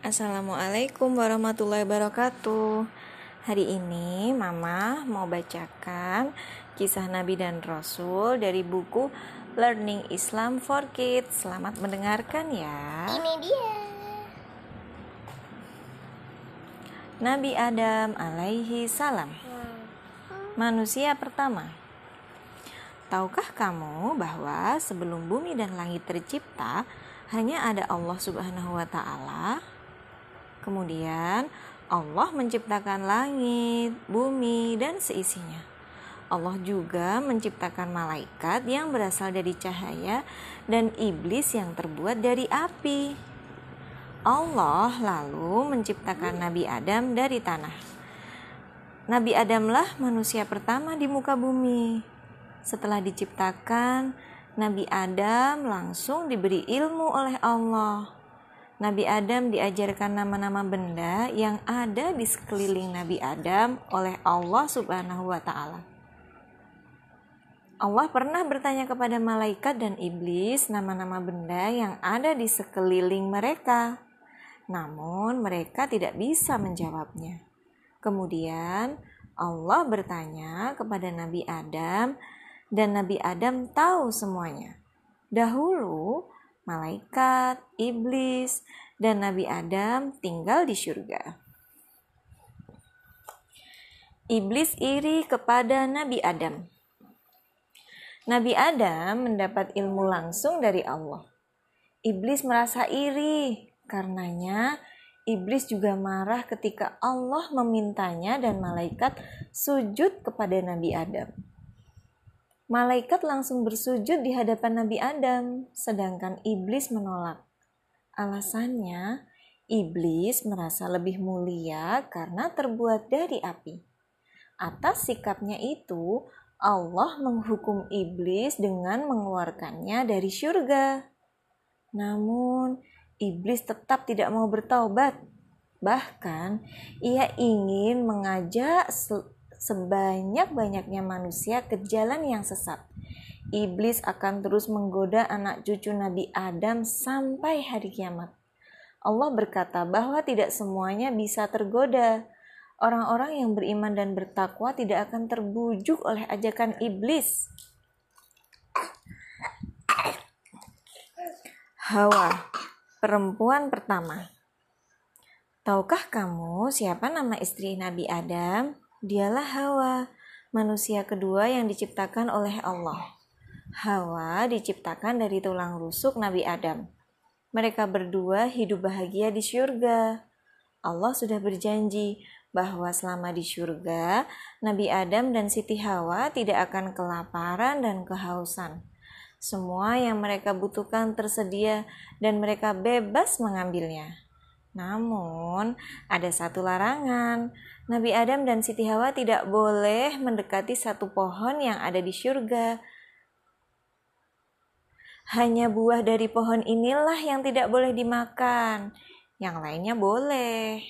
Assalamualaikum warahmatullahi wabarakatuh. Hari ini Mama mau bacakan kisah Nabi dan Rasul dari buku Learning Islam for Kids. Selamat mendengarkan ya. Ini dia. Nabi Adam alaihi salam. Manusia pertama. Tahukah kamu bahwa sebelum bumi dan langit tercipta hanya ada Allah Subhanahu wa taala? Kemudian Allah menciptakan langit, bumi, dan seisinya. Allah juga menciptakan malaikat yang berasal dari cahaya dan iblis yang terbuat dari api. Allah lalu menciptakan Nabi Adam dari tanah. Nabi Adamlah manusia pertama di muka bumi. Setelah diciptakan, Nabi Adam langsung diberi ilmu oleh Allah. Nabi Adam diajarkan nama-nama benda yang ada di sekeliling Nabi Adam oleh Allah Subhanahu wa taala. Allah pernah bertanya kepada malaikat dan iblis nama-nama benda yang ada di sekeliling mereka. Namun mereka tidak bisa menjawabnya. Kemudian Allah bertanya kepada Nabi Adam dan Nabi Adam tahu semuanya. Dahulu malaikat, iblis, dan Nabi Adam tinggal di surga. Iblis iri kepada Nabi Adam. Nabi Adam mendapat ilmu langsung dari Allah. Iblis merasa iri, karenanya iblis juga marah ketika Allah memintanya dan malaikat sujud kepada Nabi Adam. Malaikat langsung bersujud di hadapan Nabi Adam, sedangkan iblis menolak. Alasannya, iblis merasa lebih mulia karena terbuat dari api. Atas sikapnya itu, Allah menghukum iblis dengan mengeluarkannya dari surga. Namun, iblis tetap tidak mau bertaubat. Bahkan, ia ingin mengajak sebanyak-banyaknya manusia ke jalan yang sesat. Iblis akan terus menggoda anak cucu Nabi Adam sampai hari kiamat. Allah berkata bahwa tidak semuanya bisa tergoda. Orang-orang yang beriman dan bertakwa tidak akan terbujuk oleh ajakan iblis. Hawa, perempuan pertama. Tahukah kamu siapa nama istri Nabi Adam? Dialah Hawa, manusia kedua yang diciptakan oleh Allah. Hawa diciptakan dari tulang rusuk Nabi Adam. Mereka berdua hidup bahagia di surga. Allah sudah berjanji bahwa selama di surga, Nabi Adam dan Siti Hawa tidak akan kelaparan dan kehausan. Semua yang mereka butuhkan tersedia dan mereka bebas mengambilnya. Namun, ada satu larangan. Nabi Adam dan Siti Hawa tidak boleh mendekati satu pohon yang ada di surga. Hanya buah dari pohon inilah yang tidak boleh dimakan. Yang lainnya boleh.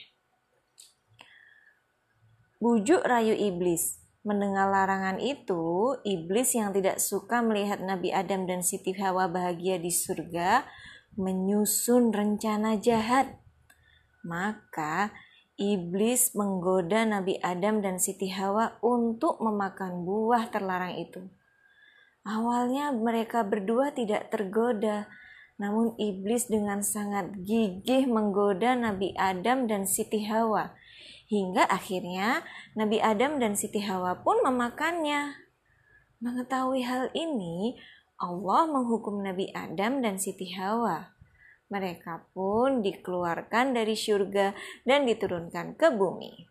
Bujuk rayu iblis. Mendengar larangan itu, iblis yang tidak suka melihat Nabi Adam dan Siti Hawa bahagia di surga menyusun rencana jahat maka iblis menggoda Nabi Adam dan Siti Hawa untuk memakan buah terlarang itu. Awalnya mereka berdua tidak tergoda, namun iblis dengan sangat gigih menggoda Nabi Adam dan Siti Hawa. Hingga akhirnya Nabi Adam dan Siti Hawa pun memakannya. Mengetahui hal ini, Allah menghukum Nabi Adam dan Siti Hawa. Mereka pun dikeluarkan dari surga dan diturunkan ke bumi.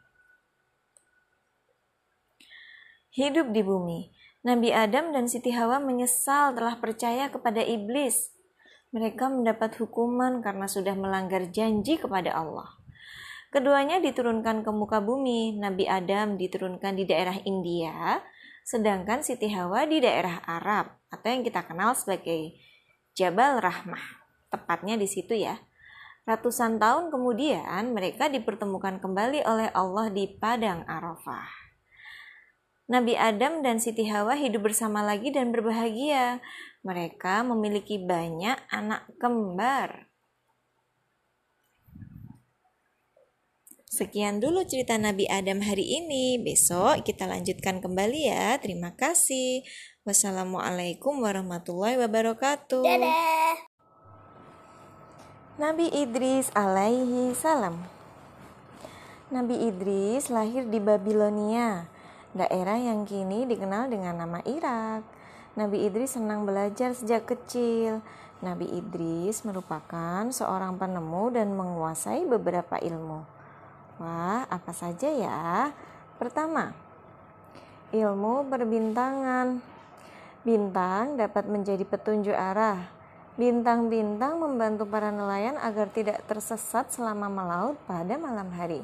Hidup di bumi, Nabi Adam dan Siti Hawa menyesal telah percaya kepada iblis. Mereka mendapat hukuman karena sudah melanggar janji kepada Allah. Keduanya diturunkan ke muka bumi. Nabi Adam diturunkan di daerah India, sedangkan Siti Hawa di daerah Arab atau yang kita kenal sebagai Jabal Rahmah tepatnya di situ ya. Ratusan tahun kemudian mereka dipertemukan kembali oleh Allah di padang Arafah. Nabi Adam dan Siti Hawa hidup bersama lagi dan berbahagia. Mereka memiliki banyak anak kembar. Sekian dulu cerita Nabi Adam hari ini. Besok kita lanjutkan kembali ya. Terima kasih. Wassalamualaikum warahmatullahi wabarakatuh. Dadah. Nabi Idris alaihi salam. Nabi Idris lahir di Babilonia, daerah yang kini dikenal dengan nama Irak. Nabi Idris senang belajar sejak kecil. Nabi Idris merupakan seorang penemu dan menguasai beberapa ilmu. Wah, apa saja ya? Pertama, ilmu perbintangan. Bintang dapat menjadi petunjuk arah Bintang-bintang membantu para nelayan agar tidak tersesat selama melaut pada malam hari.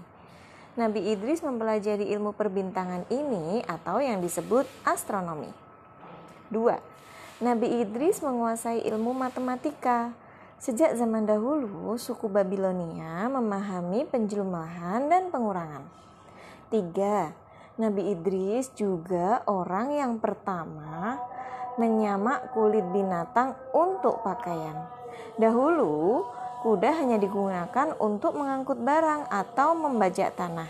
Nabi Idris mempelajari ilmu perbintangan ini atau yang disebut astronomi. 2. Nabi Idris menguasai ilmu matematika. Sejak zaman dahulu, suku Babilonia memahami penjelmahan dan pengurangan. 3. Nabi Idris juga orang yang pertama menyamak kulit binatang untuk pakaian. Dahulu, kuda hanya digunakan untuk mengangkut barang atau membajak tanah.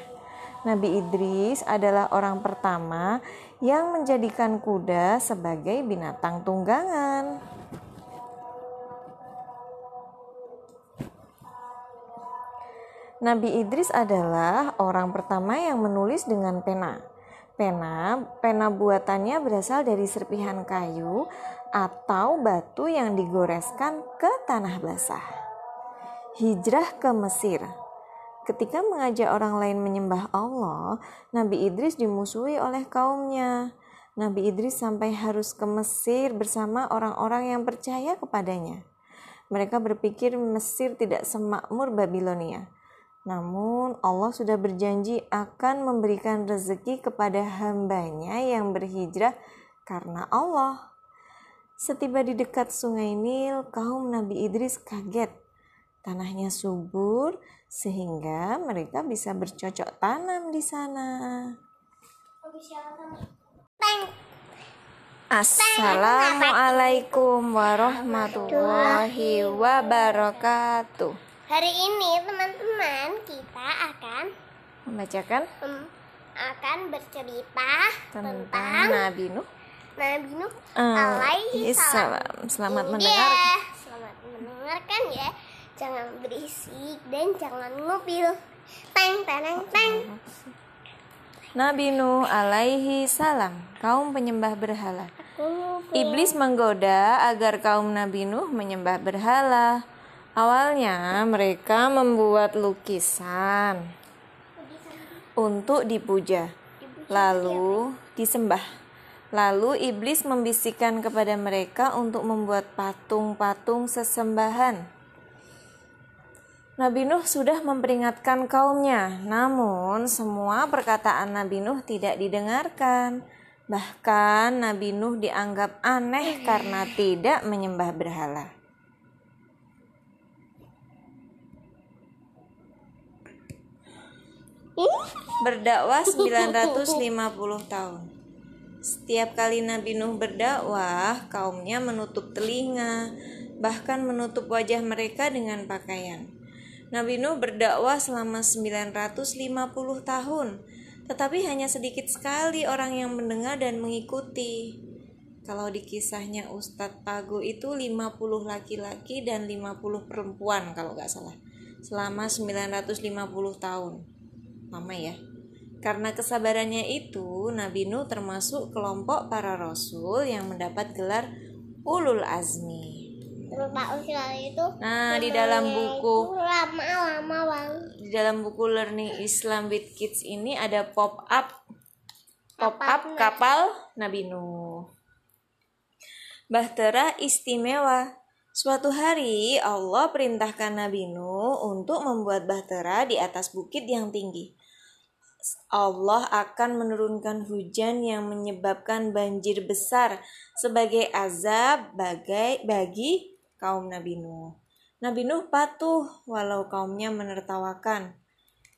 Nabi Idris adalah orang pertama yang menjadikan kuda sebagai binatang tunggangan. Nabi Idris adalah orang pertama yang menulis dengan pena. Pena, pena buatannya berasal dari serpihan kayu atau batu yang digoreskan ke tanah basah. Hijrah ke Mesir. Ketika mengajak orang lain menyembah Allah, Nabi Idris dimusuhi oleh kaumnya. Nabi Idris sampai harus ke Mesir bersama orang-orang yang percaya kepadanya. Mereka berpikir Mesir tidak semakmur Babilonia. Namun Allah sudah berjanji akan memberikan rezeki kepada hambanya yang berhijrah karena Allah. Setiba di dekat sungai Nil, kaum Nabi Idris kaget. Tanahnya subur sehingga mereka bisa bercocok tanam di sana. Assalamualaikum warahmatullahi wabarakatuh. Hari ini teman-teman kita akan membacakan um, akan bercerita tentang, tentang Nabi Nuh Nabi Nuh uh, alaihi salam. Selamat Ini mendengar. Selamat mendengarkan ya. Jangan berisik dan jangan ngupil. Teng teng teng. Nabi Nuh alaihi salam, kaum penyembah berhala. Iblis menggoda agar kaum Nabi Nuh menyembah berhala. Awalnya mereka membuat lukisan untuk dipuja, lalu disembah. Lalu iblis membisikkan kepada mereka untuk membuat patung-patung sesembahan. Nabi Nuh sudah memperingatkan kaumnya, namun semua perkataan Nabi Nuh tidak didengarkan. Bahkan Nabi Nuh dianggap aneh karena tidak menyembah berhala. Berdakwah 950 tahun. Setiap kali Nabi Nuh berdakwah, kaumnya menutup telinga, bahkan menutup wajah mereka dengan pakaian. Nabi Nuh berdakwah selama 950 tahun, tetapi hanya sedikit sekali orang yang mendengar dan mengikuti. Kalau di kisahnya Ustadz Pago itu 50 laki-laki dan 50 perempuan kalau nggak salah. Selama 950 tahun lama ya. Karena kesabarannya itu, Nabi Nuh termasuk kelompok para rasul yang mendapat gelar ulul azmi. Itu Nah, di dalam buku lama-lama bang. di dalam buku Learning Islam with Kids ini ada pop up pop up kapal Nabi Nuh. Bahtera istimewa. Suatu hari Allah perintahkan Nabi Nuh untuk membuat bahtera di atas bukit yang tinggi. Allah akan menurunkan hujan yang menyebabkan banjir besar sebagai azab bagai bagi kaum Nabi Nuh. Nabi Nuh patuh walau kaumnya menertawakan.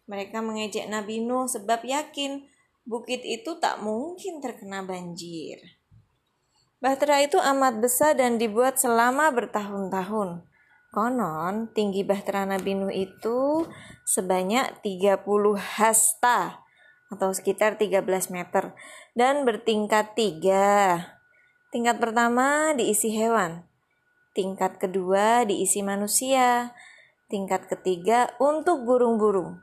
Mereka mengejek Nabi Nuh sebab yakin bukit itu tak mungkin terkena banjir. Bahtera itu amat besar dan dibuat selama bertahun-tahun. Konon tinggi Bahtera Nabi Nuh itu sebanyak 30 hasta atau sekitar 13 meter dan bertingkat tiga. Tingkat pertama diisi hewan, tingkat kedua diisi manusia, tingkat ketiga untuk burung-burung.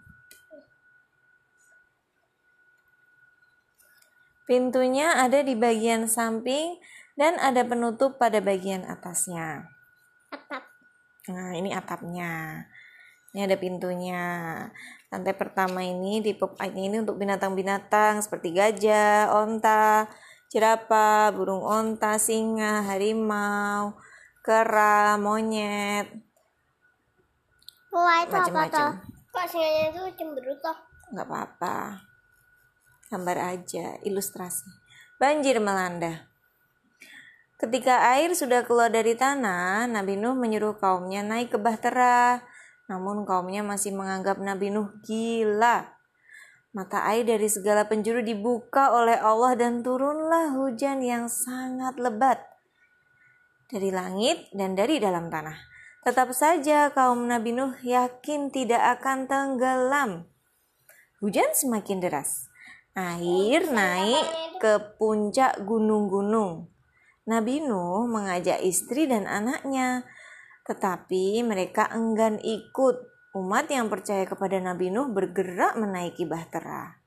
Pintunya ada di bagian samping dan ada penutup pada bagian atasnya. Atap. Nah, ini atapnya. Ini ada pintunya. Lantai pertama ini di pop ini untuk binatang-binatang seperti gajah, onta, jerapah, burung onta, singa, harimau, kera, monyet. Wah, itu toh? Kok singanya itu cemberut toh? nggak apa-apa. Gambar aja, ilustrasi. Banjir melanda. Ketika air sudah keluar dari tanah, Nabi Nuh menyuruh kaumnya naik ke bahtera. Namun kaumnya masih menganggap Nabi Nuh gila. Mata air dari segala penjuru dibuka oleh Allah dan turunlah hujan yang sangat lebat dari langit dan dari dalam tanah. Tetap saja kaum Nabi Nuh yakin tidak akan tenggelam. Hujan semakin deras. Air naik ke puncak gunung-gunung. Nabi Nuh mengajak istri dan anaknya, tetapi mereka enggan ikut. Umat yang percaya kepada Nabi Nuh bergerak menaiki bahtera.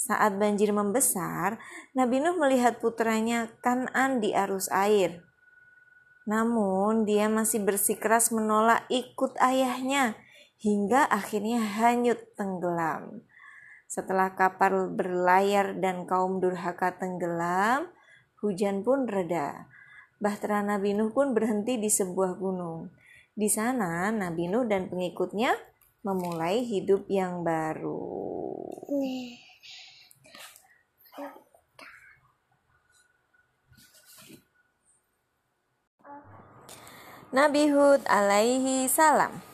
Saat banjir membesar, Nabi Nuh melihat putranya Kanan di arus air. Namun dia masih bersikeras menolak ikut ayahnya hingga akhirnya hanyut tenggelam. Setelah kapal berlayar dan kaum durhaka tenggelam, hujan pun reda. Bahtera Nabi Nuh pun berhenti di sebuah gunung. Di sana Nabi Nuh dan pengikutnya memulai hidup yang baru. Nabi Hud alaihi salam.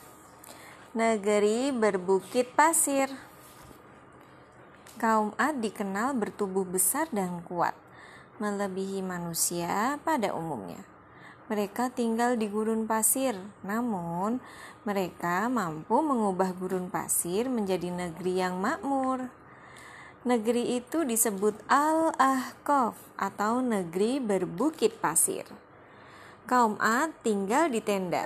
Negeri berbukit pasir. Kaum Ad dikenal bertubuh besar dan kuat, melebihi manusia pada umumnya. Mereka tinggal di gurun pasir, namun mereka mampu mengubah gurun pasir menjadi negeri yang makmur. Negeri itu disebut Al-Ahqaf atau negeri berbukit pasir. Kaum Ad tinggal di tenda.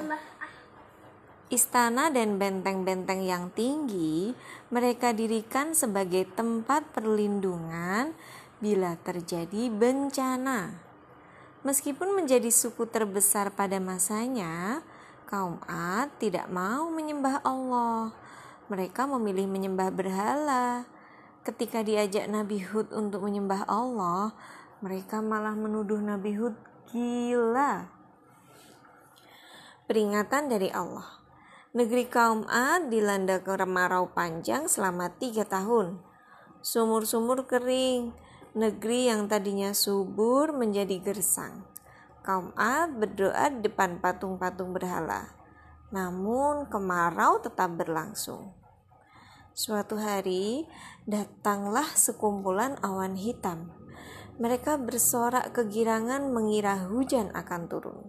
Istana dan benteng-benteng yang tinggi mereka dirikan sebagai tempat perlindungan bila terjadi bencana. Meskipun menjadi suku terbesar pada masanya, kaum Ad tidak mau menyembah Allah. Mereka memilih menyembah berhala. Ketika diajak Nabi Hud untuk menyembah Allah, mereka malah menuduh Nabi Hud gila. Peringatan dari Allah. Negeri kaum Ad dilanda kemarau panjang selama tiga tahun. Sumur-sumur kering, negeri yang tadinya subur menjadi gersang. Kaum Ad berdoa di depan patung-patung berhala. Namun kemarau tetap berlangsung. Suatu hari datanglah sekumpulan awan hitam. Mereka bersorak kegirangan mengira hujan akan turun.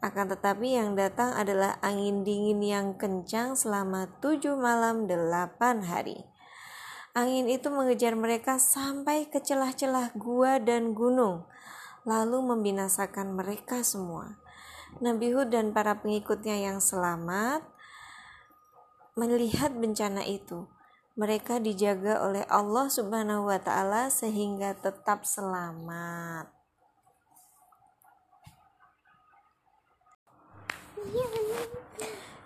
Akan tetapi yang datang adalah angin dingin yang kencang selama tujuh malam delapan hari. Angin itu mengejar mereka sampai ke celah-celah gua dan gunung, lalu membinasakan mereka semua. Nabi Hud dan para pengikutnya yang selamat melihat bencana itu. Mereka dijaga oleh Allah Subhanahu wa taala sehingga tetap selamat.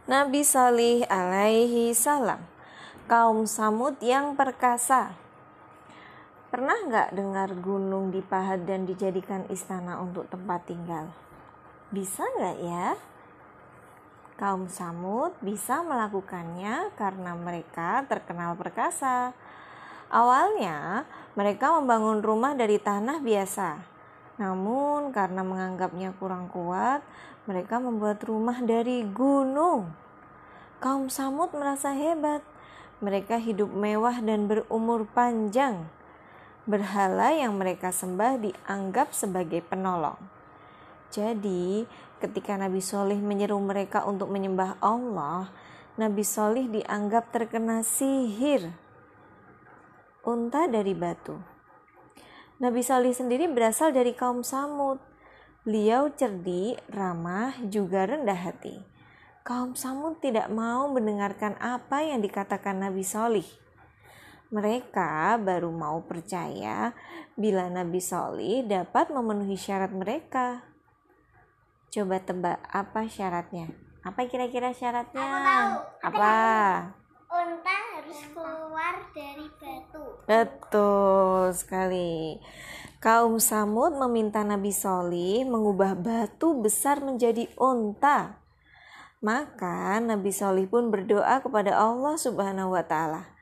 Nabi Salih alaihi salam Kaum Samud yang perkasa Pernah nggak dengar gunung dipahat dan dijadikan istana untuk tempat tinggal? Bisa nggak ya? Kaum Samud bisa melakukannya karena mereka terkenal perkasa. Awalnya, mereka membangun rumah dari tanah biasa. Namun, karena menganggapnya kurang kuat, mereka membuat rumah dari gunung. Kaum Samud merasa hebat. Mereka hidup mewah dan berumur panjang. Berhala yang mereka sembah dianggap sebagai penolong. Jadi, ketika Nabi Solih menyeru mereka untuk menyembah Allah, Nabi Solih dianggap terkena sihir unta dari batu. Nabi Solih sendiri berasal dari kaum Samud. Beliau cerdik, ramah, juga rendah hati. Kaum Samud tidak mau mendengarkan apa yang dikatakan Nabi Solih. Mereka baru mau percaya bila Nabi Solih dapat memenuhi syarat mereka. Coba tebak apa syaratnya? Apa kira-kira syaratnya? Aku tahu. Apa? Unta harus keluar dari batu. Betul sekali. Kaum Samud meminta Nabi Solih mengubah batu besar menjadi unta. Maka Nabi Solih pun berdoa kepada Allah Subhanahu wa Ta'ala.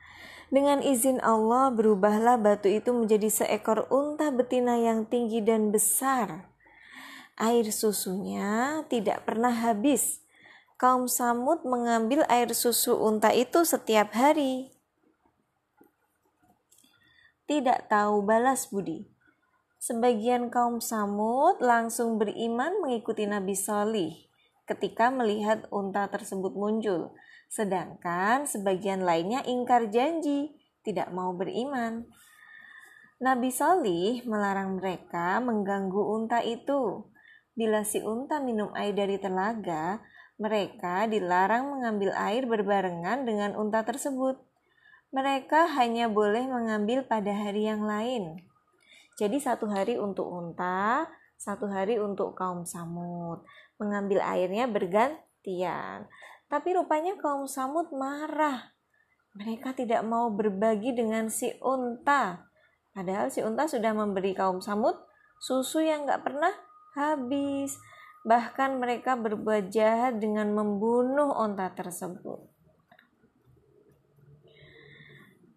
Dengan izin Allah, berubahlah batu itu menjadi seekor unta betina yang tinggi dan besar air susunya tidak pernah habis. Kaum Samud mengambil air susu unta itu setiap hari. Tidak tahu balas budi. Sebagian kaum Samud langsung beriman mengikuti Nabi Salih ketika melihat unta tersebut muncul. Sedangkan sebagian lainnya ingkar janji, tidak mau beriman. Nabi Salih melarang mereka mengganggu unta itu. Bila si unta minum air dari telaga, mereka dilarang mengambil air berbarengan dengan unta tersebut. Mereka hanya boleh mengambil pada hari yang lain. Jadi satu hari untuk unta, satu hari untuk kaum samud. Mengambil airnya bergantian. Tapi rupanya kaum samud marah. Mereka tidak mau berbagi dengan si unta. Padahal si unta sudah memberi kaum samud susu yang gak pernah habis. Bahkan mereka berbuat jahat dengan membunuh onta tersebut.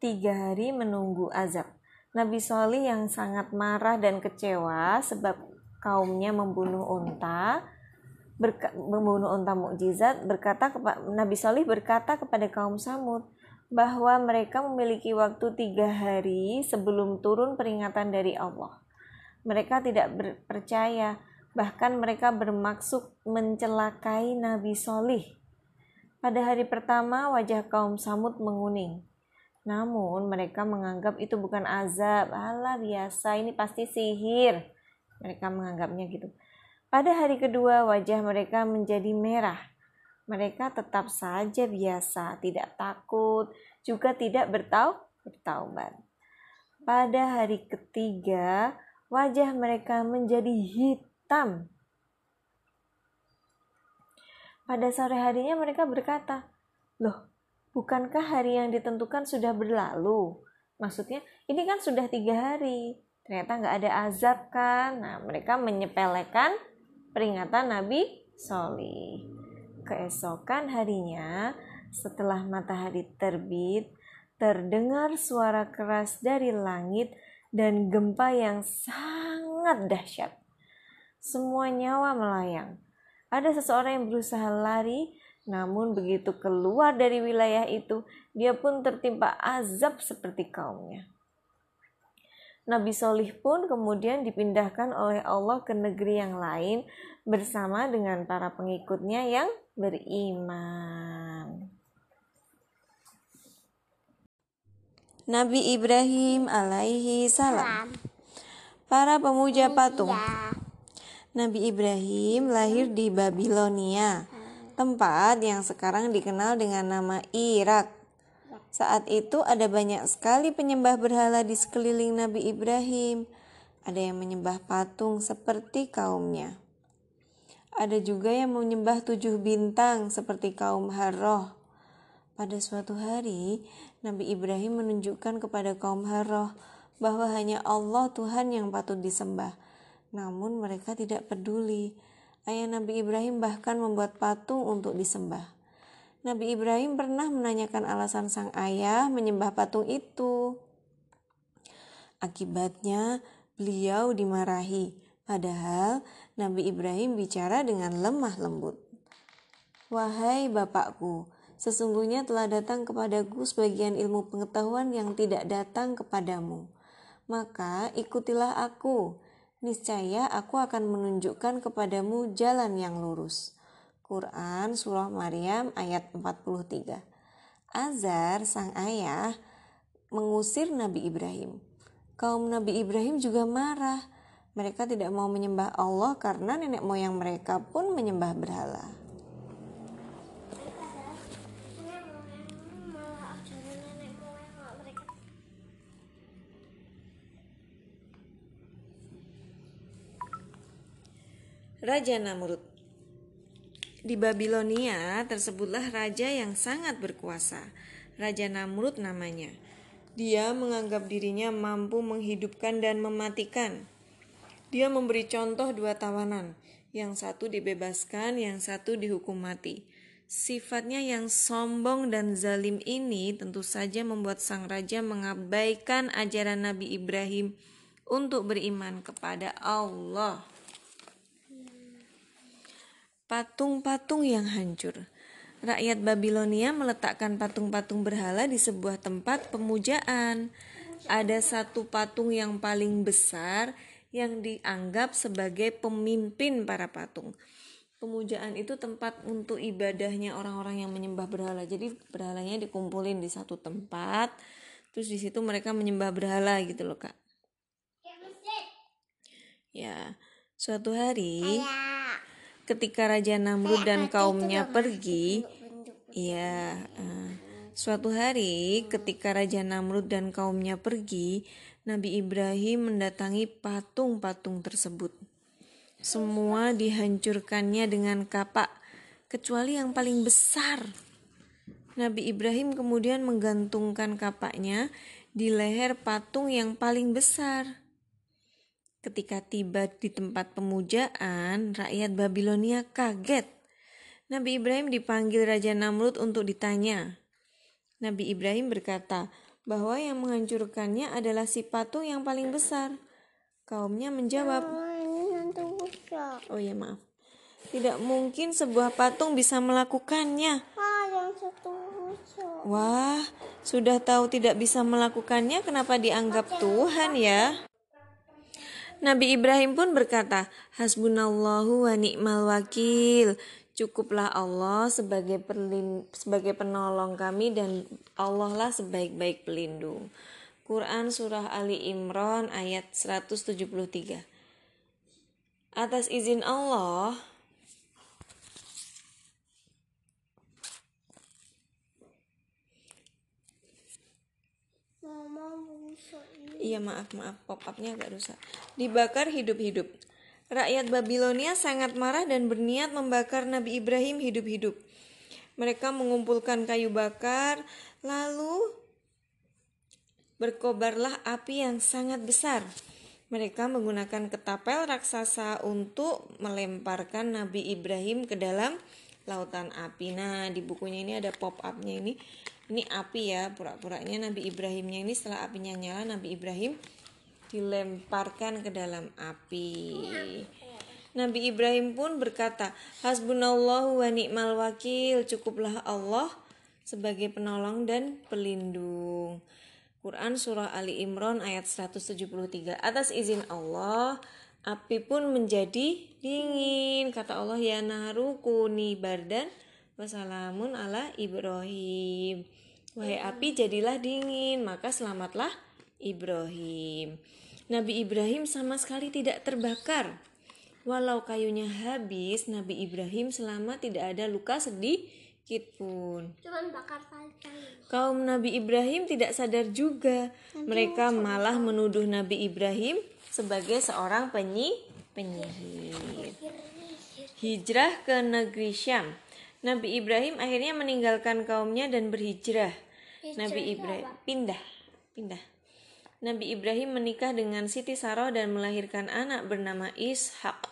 Tiga hari menunggu azab. Nabi Solih yang sangat marah dan kecewa sebab kaumnya membunuh unta, berka, membunuh unta mukjizat berkata Nabi Solih berkata kepada kaum Samud bahwa mereka memiliki waktu tiga hari sebelum turun peringatan dari Allah. Mereka tidak percaya, bahkan mereka bermaksud mencelakai Nabi Solih. Pada hari pertama, wajah kaum Samud menguning. Namun, mereka menganggap itu bukan azab. Alah, biasa, ini pasti sihir. Mereka menganggapnya gitu. Pada hari kedua, wajah mereka menjadi merah. Mereka tetap saja biasa, tidak takut, juga tidak bertau bertaubat. Pada hari ketiga, wajah mereka menjadi hitam. Pada sore harinya mereka berkata, Loh, bukankah hari yang ditentukan sudah berlalu? Maksudnya, ini kan sudah tiga hari. Ternyata nggak ada azab kan? Nah, mereka menyepelekan peringatan Nabi Solih. Keesokan harinya, setelah matahari terbit, terdengar suara keras dari langit dan gempa yang sangat dahsyat. Semua nyawa melayang. Ada seseorang yang berusaha lari, namun begitu keluar dari wilayah itu, dia pun tertimpa azab seperti kaumnya. Nabi Solih pun kemudian dipindahkan oleh Allah ke negeri yang lain bersama dengan para pengikutnya yang beriman. Nabi Ibrahim alaihi salam. Para pemuja patung. Nabi Ibrahim lahir di Babilonia, tempat yang sekarang dikenal dengan nama Irak. Saat itu ada banyak sekali penyembah berhala di sekeliling Nabi Ibrahim. Ada yang menyembah patung seperti kaumnya. Ada juga yang menyembah tujuh bintang seperti kaum Harroh. Pada suatu hari, Nabi Ibrahim menunjukkan kepada kaum Harroh bahwa hanya Allah Tuhan yang patut disembah. Namun mereka tidak peduli. Ayah Nabi Ibrahim bahkan membuat patung untuk disembah. Nabi Ibrahim pernah menanyakan alasan sang ayah menyembah patung itu. Akibatnya, beliau dimarahi. Padahal Nabi Ibrahim bicara dengan lemah lembut. Wahai bapakku, Sesungguhnya telah datang kepadaku sebagian ilmu pengetahuan yang tidak datang kepadamu. Maka ikutilah aku. niscaya aku akan menunjukkan kepadamu jalan yang lurus. Quran Surah Maryam ayat 43 Azar, sang ayah, mengusir Nabi Ibrahim. Kaum Nabi Ibrahim juga marah. Mereka tidak mau menyembah Allah karena nenek moyang mereka pun menyembah berhala. Raja Namrud Di Babilonia tersebutlah raja yang sangat berkuasa. Raja Namrud namanya. Dia menganggap dirinya mampu menghidupkan dan mematikan. Dia memberi contoh dua tawanan. Yang satu dibebaskan, yang satu dihukum mati. Sifatnya yang sombong dan zalim ini tentu saja membuat sang raja mengabaikan ajaran Nabi Ibrahim untuk beriman kepada Allah patung-patung yang hancur. Rakyat Babilonia meletakkan patung-patung berhala di sebuah tempat pemujaan. Ada satu patung yang paling besar yang dianggap sebagai pemimpin para patung. Pemujaan itu tempat untuk ibadahnya orang-orang yang menyembah berhala. Jadi berhalanya dikumpulin di satu tempat, terus di situ mereka menyembah berhala gitu loh kak. Ya, suatu hari. Ayah ketika Raja Namrud dan kaumnya pergi, ya, uh, suatu hari ketika Raja Namrud dan kaumnya pergi, Nabi Ibrahim mendatangi patung-patung tersebut. Semua dihancurkannya dengan kapak, kecuali yang paling besar. Nabi Ibrahim kemudian menggantungkan kapaknya di leher patung yang paling besar. Ketika tiba di tempat pemujaan, rakyat Babilonia kaget. Nabi Ibrahim dipanggil Raja Namrud untuk ditanya. Nabi Ibrahim berkata bahwa yang menghancurkannya adalah si patung yang paling besar. Kaumnya menjawab, "Oh ya, maaf. Tidak mungkin sebuah patung bisa melakukannya." Wah, sudah tahu tidak bisa melakukannya, kenapa dianggap Tuhan ya? Nabi Ibrahim pun berkata, Hasbunallahu wa ni'mal wakil. Cukuplah Allah sebagai perlin, sebagai penolong kami dan Allah lah sebaik-baik pelindung. Quran Surah Ali Imran ayat 173 Atas izin Allah, Iya maaf maaf pop upnya agak rusak. Dibakar hidup-hidup. Rakyat Babilonia sangat marah dan berniat membakar Nabi Ibrahim hidup-hidup. Mereka mengumpulkan kayu bakar, lalu berkobarlah api yang sangat besar. Mereka menggunakan ketapel raksasa untuk melemparkan Nabi Ibrahim ke dalam lautan api. Nah, di bukunya ini ada pop upnya ini ini api ya pura-puranya Nabi Ibrahimnya ini setelah apinya nyala Nabi Ibrahim dilemparkan ke dalam api. Nabi Ibrahim pun berkata hasbunallahu wa ni'mal wakil cukuplah Allah sebagai penolong dan pelindung. Quran Surah Ali Imran ayat 173 atas izin Allah api pun menjadi dingin kata Allah ya naru kuni bardan Wassalamun ala Ibrahim. Wahai api jadilah dingin, maka selamatlah Ibrahim. Nabi Ibrahim sama sekali tidak terbakar. Walau kayunya habis, Nabi Ibrahim selama tidak ada luka sedikit pun. bakar Kaum Nabi Ibrahim tidak sadar juga. Mereka malah menuduh Nabi Ibrahim sebagai seorang penyi penyihir. Hijrah ke negeri Syam. Nabi Ibrahim akhirnya meninggalkan kaumnya dan berhijrah. Hijrah Nabi Ibrahim pindah, pindah. Nabi Ibrahim menikah dengan Siti Saroh dan melahirkan anak bernama Ishak.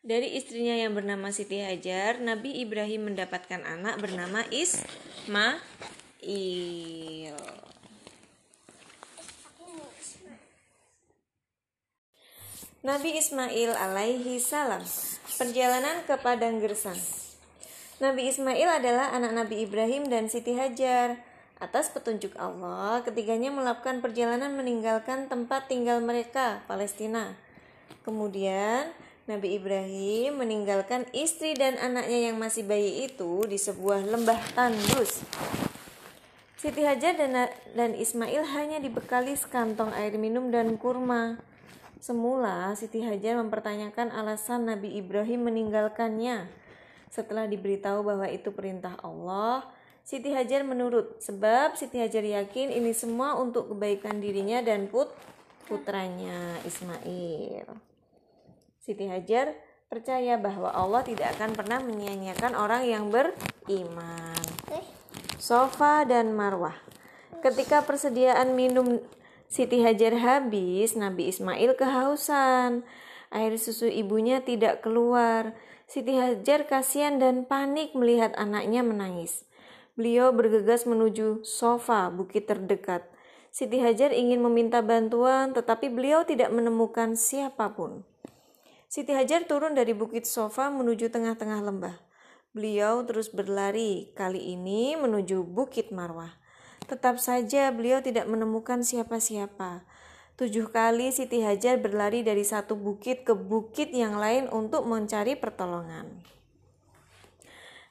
Dari istrinya yang bernama Siti Hajar, Nabi Ibrahim mendapatkan anak bernama Ismail. Nabi Ismail alaihi salam Perjalanan ke Padang Gersang Nabi Ismail adalah anak Nabi Ibrahim dan Siti Hajar. Atas petunjuk Allah, ketiganya melakukan perjalanan meninggalkan tempat tinggal mereka, Palestina. Kemudian Nabi Ibrahim meninggalkan istri dan anaknya yang masih bayi itu di sebuah lembah tandus. Siti Hajar dan, dan Ismail hanya dibekali sekantong air minum dan kurma. Semula Siti Hajar mempertanyakan alasan Nabi Ibrahim meninggalkannya. Setelah diberitahu bahwa itu perintah Allah, Siti Hajar menurut sebab Siti Hajar yakin ini semua untuk kebaikan dirinya dan put putranya Ismail. Siti Hajar percaya bahwa Allah tidak akan pernah menyia-nyiakan orang yang beriman. Sofa dan Marwah. Ketika persediaan minum Siti Hajar habis, Nabi Ismail kehausan. Air susu ibunya tidak keluar. Siti Hajar kasihan dan panik melihat anaknya menangis. Beliau bergegas menuju sofa bukit terdekat. Siti Hajar ingin meminta bantuan, tetapi beliau tidak menemukan siapa pun. Siti Hajar turun dari bukit sofa menuju tengah-tengah lembah. Beliau terus berlari, kali ini menuju Bukit Marwah. Tetap saja beliau tidak menemukan siapa-siapa. Tujuh kali Siti Hajar berlari dari satu bukit ke bukit yang lain untuk mencari pertolongan.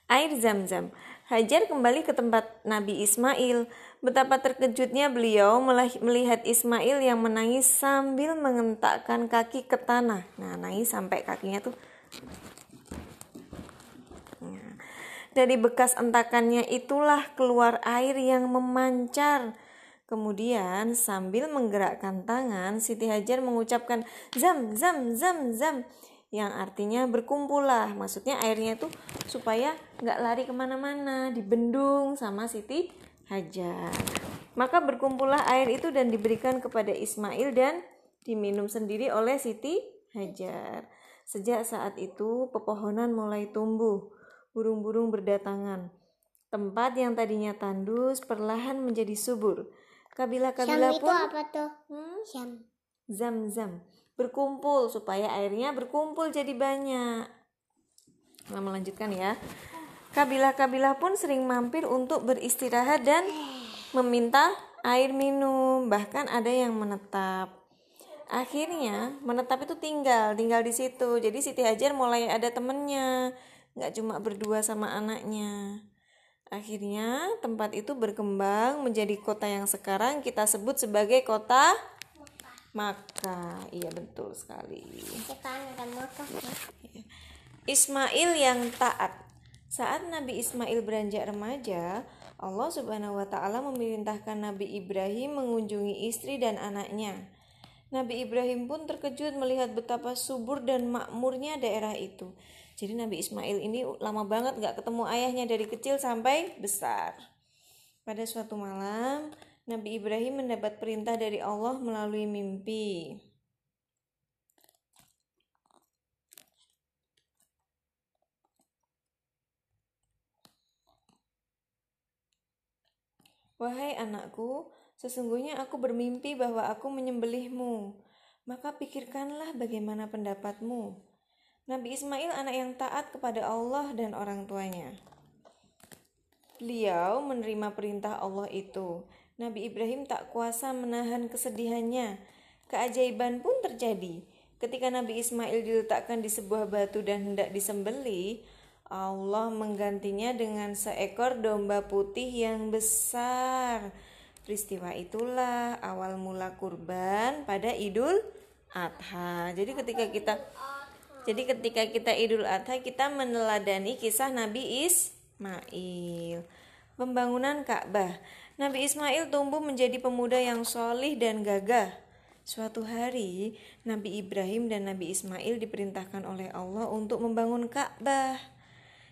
Air zam-zam. Hajar kembali ke tempat Nabi Ismail. Betapa terkejutnya beliau melihat Ismail yang menangis sambil mengentakkan kaki ke tanah. Nah, nangis sampai kakinya tuh. Nah, dari bekas entakannya itulah keluar air yang memancar. Kemudian sambil menggerakkan tangan, Siti Hajar mengucapkan zam zam zam zam yang artinya berkumpul lah maksudnya airnya itu supaya nggak lari ke mana-mana dibendung sama Siti Hajar. Maka berkumpullah air itu dan diberikan kepada Ismail dan diminum sendiri oleh Siti Hajar. Sejak saat itu pepohonan mulai tumbuh. Burung-burung berdatangan. Tempat yang tadinya tandus perlahan menjadi subur kabilah-kabilah pun apa tuh? Hmm? Zam-zam berkumpul supaya airnya berkumpul jadi banyak. Nah, melanjutkan ya. Kabilah-kabilah pun sering mampir untuk beristirahat dan meminta air minum, bahkan ada yang menetap. Akhirnya menetap itu tinggal, tinggal di situ. Jadi Siti Hajar mulai ada temennya, nggak cuma berdua sama anaknya. Akhirnya tempat itu berkembang menjadi kota yang sekarang kita sebut sebagai kota maka iya betul sekali. Iya. Ismail yang taat. Saat Nabi Ismail beranjak remaja, Allah Subhanahu wa taala memerintahkan Nabi Ibrahim mengunjungi istri dan anaknya. Nabi Ibrahim pun terkejut melihat betapa subur dan makmurnya daerah itu. Jadi Nabi Ismail ini lama banget gak ketemu ayahnya dari kecil sampai besar. Pada suatu malam, Nabi Ibrahim mendapat perintah dari Allah melalui mimpi. Wahai anakku, sesungguhnya aku bermimpi bahwa aku menyembelihmu. Maka pikirkanlah bagaimana pendapatmu. Nabi Ismail anak yang taat kepada Allah dan orang tuanya. Beliau menerima perintah Allah itu Nabi Ibrahim tak kuasa menahan kesedihannya. Keajaiban pun terjadi. Ketika Nabi Ismail diletakkan di sebuah batu dan hendak disembeli, Allah menggantinya dengan seekor domba putih yang besar. Peristiwa itulah awal mula kurban pada Idul Adha. Jadi ketika kita jadi ketika kita Idul Adha kita meneladani kisah Nabi Ismail. Pembangunan Ka'bah. Nabi Ismail tumbuh menjadi pemuda yang solih dan gagah. Suatu hari, Nabi Ibrahim dan Nabi Ismail diperintahkan oleh Allah untuk membangun Ka'bah.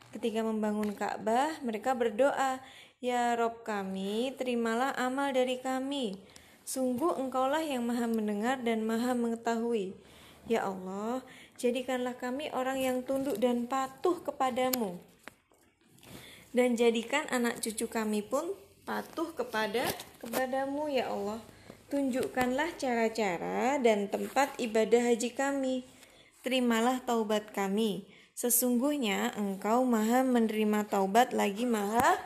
Ketika membangun Ka'bah, mereka berdoa, "Ya Rob kami, terimalah amal dari kami. Sungguh Engkaulah yang Maha mendengar dan Maha mengetahui. Ya Allah, jadikanlah kami orang yang tunduk dan patuh kepadamu." Dan jadikan anak cucu kami pun patuh kepada kepadamu ya Allah. Tunjukkanlah cara-cara dan tempat ibadah haji kami. Terimalah taubat kami. Sesungguhnya engkau maha menerima taubat lagi maha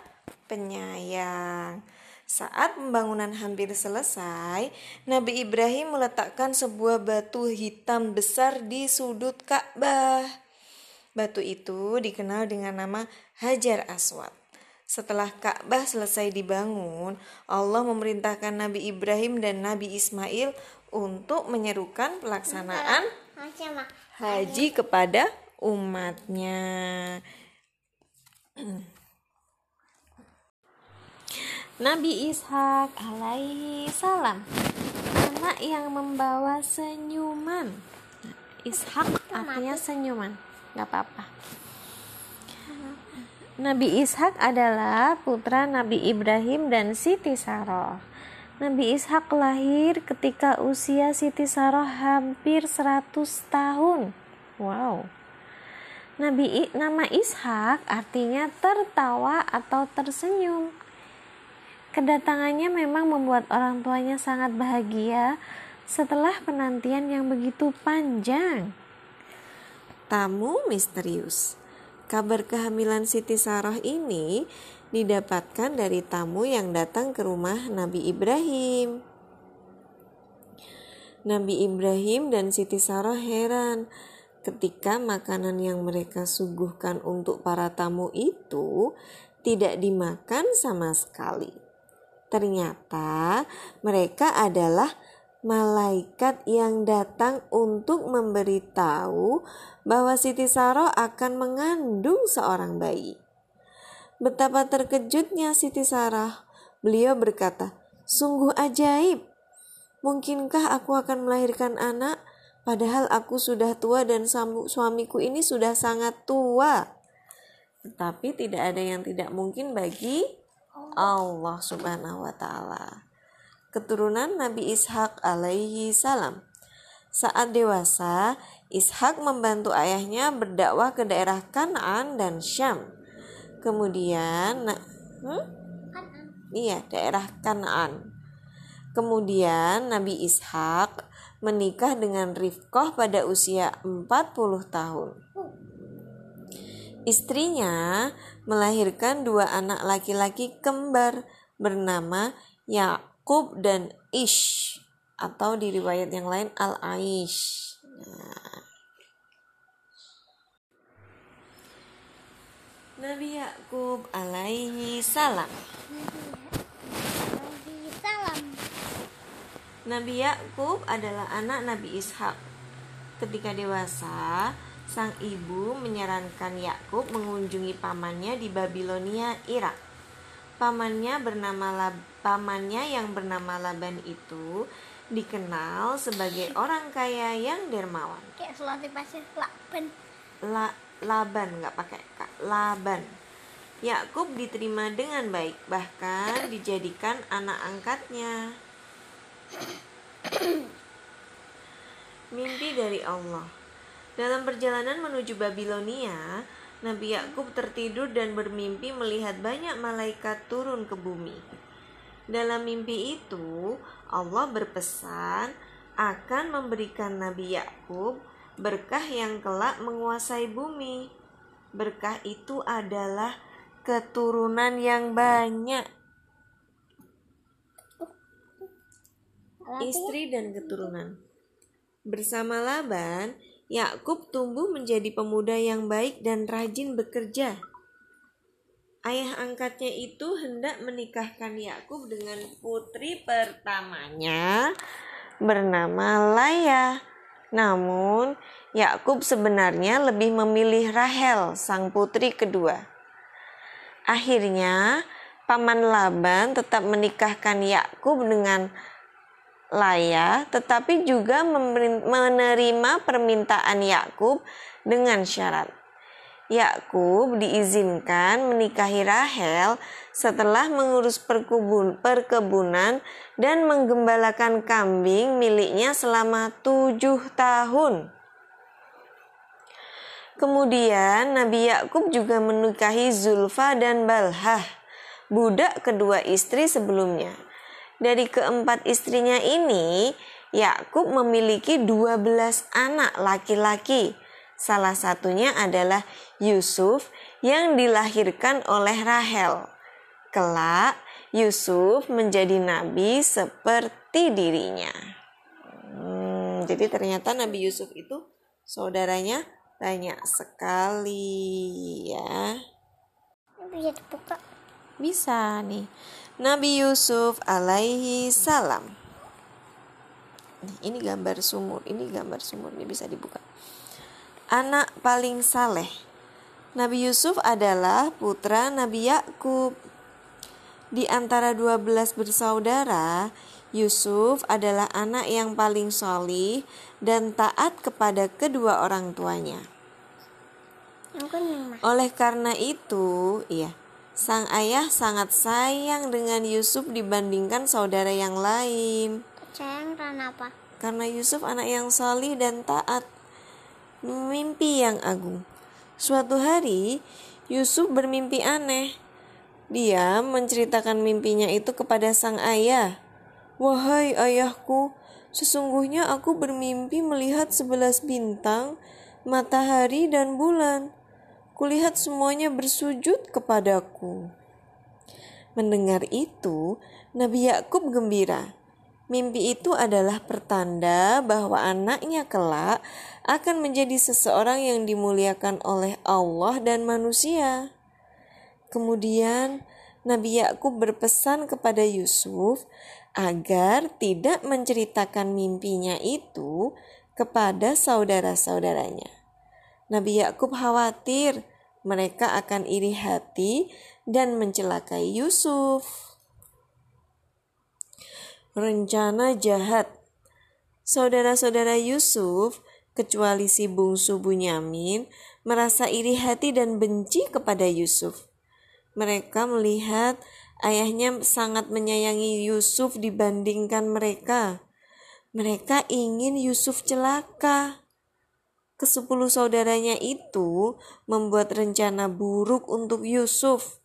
penyayang. Saat pembangunan hampir selesai, Nabi Ibrahim meletakkan sebuah batu hitam besar di sudut Ka'bah. Batu itu dikenal dengan nama Hajar Aswad. Setelah Ka'bah selesai dibangun, Allah memerintahkan Nabi Ibrahim dan Nabi Ismail untuk menyerukan pelaksanaan haji kepada umatnya. Nabi Ishak alaihi salam anak yang membawa senyuman. Ishak artinya senyuman nggak apa-apa. Nabi Ishak adalah putra Nabi Ibrahim dan Siti Saroh Nabi Ishak lahir ketika usia Siti Saroh hampir 100 tahun. Wow. Nabi nama Ishak artinya tertawa atau tersenyum Kedatangannya memang membuat orang tuanya sangat bahagia setelah penantian yang begitu panjang. Tamu misterius. Kabar kehamilan Siti Sarah ini didapatkan dari tamu yang datang ke rumah Nabi Ibrahim. Nabi Ibrahim dan Siti Sarah heran ketika makanan yang mereka suguhkan untuk para tamu itu tidak dimakan sama sekali. Ternyata mereka adalah malaikat yang datang untuk memberitahu bahwa Siti Saroh akan mengandung seorang bayi. Betapa terkejutnya Siti Sarah. Beliau berkata, "Sungguh ajaib. Mungkinkah aku akan melahirkan anak padahal aku sudah tua dan suamiku ini sudah sangat tua?" Tetapi tidak ada yang tidak mungkin bagi Allah Subhanahu wa taala. Keturunan Nabi Ishak alaihi salam. Saat dewasa, Ishak membantu ayahnya berdakwah ke daerah Kanaan dan Syam. Kemudian, hmm? Iya, daerah Kanaan. Kemudian Nabi Ishak menikah dengan Rifkoh pada usia 40 tahun. Istrinya melahirkan dua anak laki-laki kembar bernama Yakub dan Ish atau di riwayat yang lain Al-Aish. Nah. Nabi Yakub alaihi salam. Nabi Yakub adalah anak Nabi Ishak. Ketika dewasa, sang ibu menyarankan Yakub mengunjungi pamannya di Babilonia, Irak. Pamannya bernama Lab, pamannya yang bernama Laban itu dikenal sebagai orang kaya yang dermawan. Kayak selati pasir Laban. La, Laban nggak pakai kak. Laban. Yakub diterima dengan baik, bahkan dijadikan anak angkatnya. Mimpi dari Allah. Dalam perjalanan menuju Babilonia, Nabi Yakub tertidur dan bermimpi melihat banyak malaikat turun ke bumi. Dalam mimpi itu, Allah berpesan akan memberikan Nabi Yakub berkah yang kelak menguasai bumi. Berkah itu adalah keturunan yang banyak. Istri dan keturunan. Bersama Laban, Yakub tumbuh menjadi pemuda yang baik dan rajin bekerja. Ayah angkatnya itu hendak menikahkan Yakub dengan putri pertamanya bernama Laya. Namun, Yakub sebenarnya lebih memilih Rahel, sang putri kedua. Akhirnya, paman Laban tetap menikahkan Yakub dengan Laya tetapi juga menerima permintaan Yakub dengan syarat. Yakub diizinkan menikahi Rahel setelah mengurus perkebun, perkebunan dan menggembalakan kambing miliknya selama tujuh tahun. Kemudian Nabi Yakub juga menikahi Zulfa dan Balhah, budak kedua istri sebelumnya. Dari keempat istrinya ini, Yakub memiliki 12 anak laki-laki. Salah satunya adalah Yusuf yang dilahirkan oleh Rahel. Kelak, Yusuf menjadi nabi seperti dirinya. Hmm, jadi ternyata Nabi Yusuf itu saudaranya banyak sekali ya. Bisa dibuka. Bisa nih. Nabi Yusuf alaihi salam. Ini gambar sumur, ini gambar sumur, ini bisa dibuka. Anak paling saleh. Nabi Yusuf adalah putra Nabi Yakub. Di antara 12 bersaudara, Yusuf adalah anak yang paling solih dan taat kepada kedua orang tuanya. Oleh karena itu, iya, sang ayah sangat sayang dengan Yusuf dibandingkan saudara yang lain. Sayang karena apa? Karena Yusuf anak yang solih dan taat, mimpi yang agung. Suatu hari, Yusuf bermimpi aneh. Dia menceritakan mimpinya itu kepada sang ayah. Wahai ayahku, sesungguhnya aku bermimpi melihat sebelas bintang, matahari, dan bulan. Kulihat semuanya bersujud kepadaku. Mendengar itu, Nabi Yakub gembira. Mimpi itu adalah pertanda bahwa anaknya kelak akan menjadi seseorang yang dimuliakan oleh Allah dan manusia. Kemudian, Nabi Yakub berpesan kepada Yusuf agar tidak menceritakan mimpinya itu kepada saudara-saudaranya. Nabi Yakub khawatir mereka akan iri hati dan mencelakai Yusuf. Rencana jahat Saudara-saudara Yusuf, kecuali si bungsu Bunyamin, merasa iri hati dan benci kepada Yusuf. Mereka melihat ayahnya sangat menyayangi Yusuf dibandingkan mereka. Mereka ingin Yusuf celaka. Kesepuluh saudaranya itu membuat rencana buruk untuk Yusuf.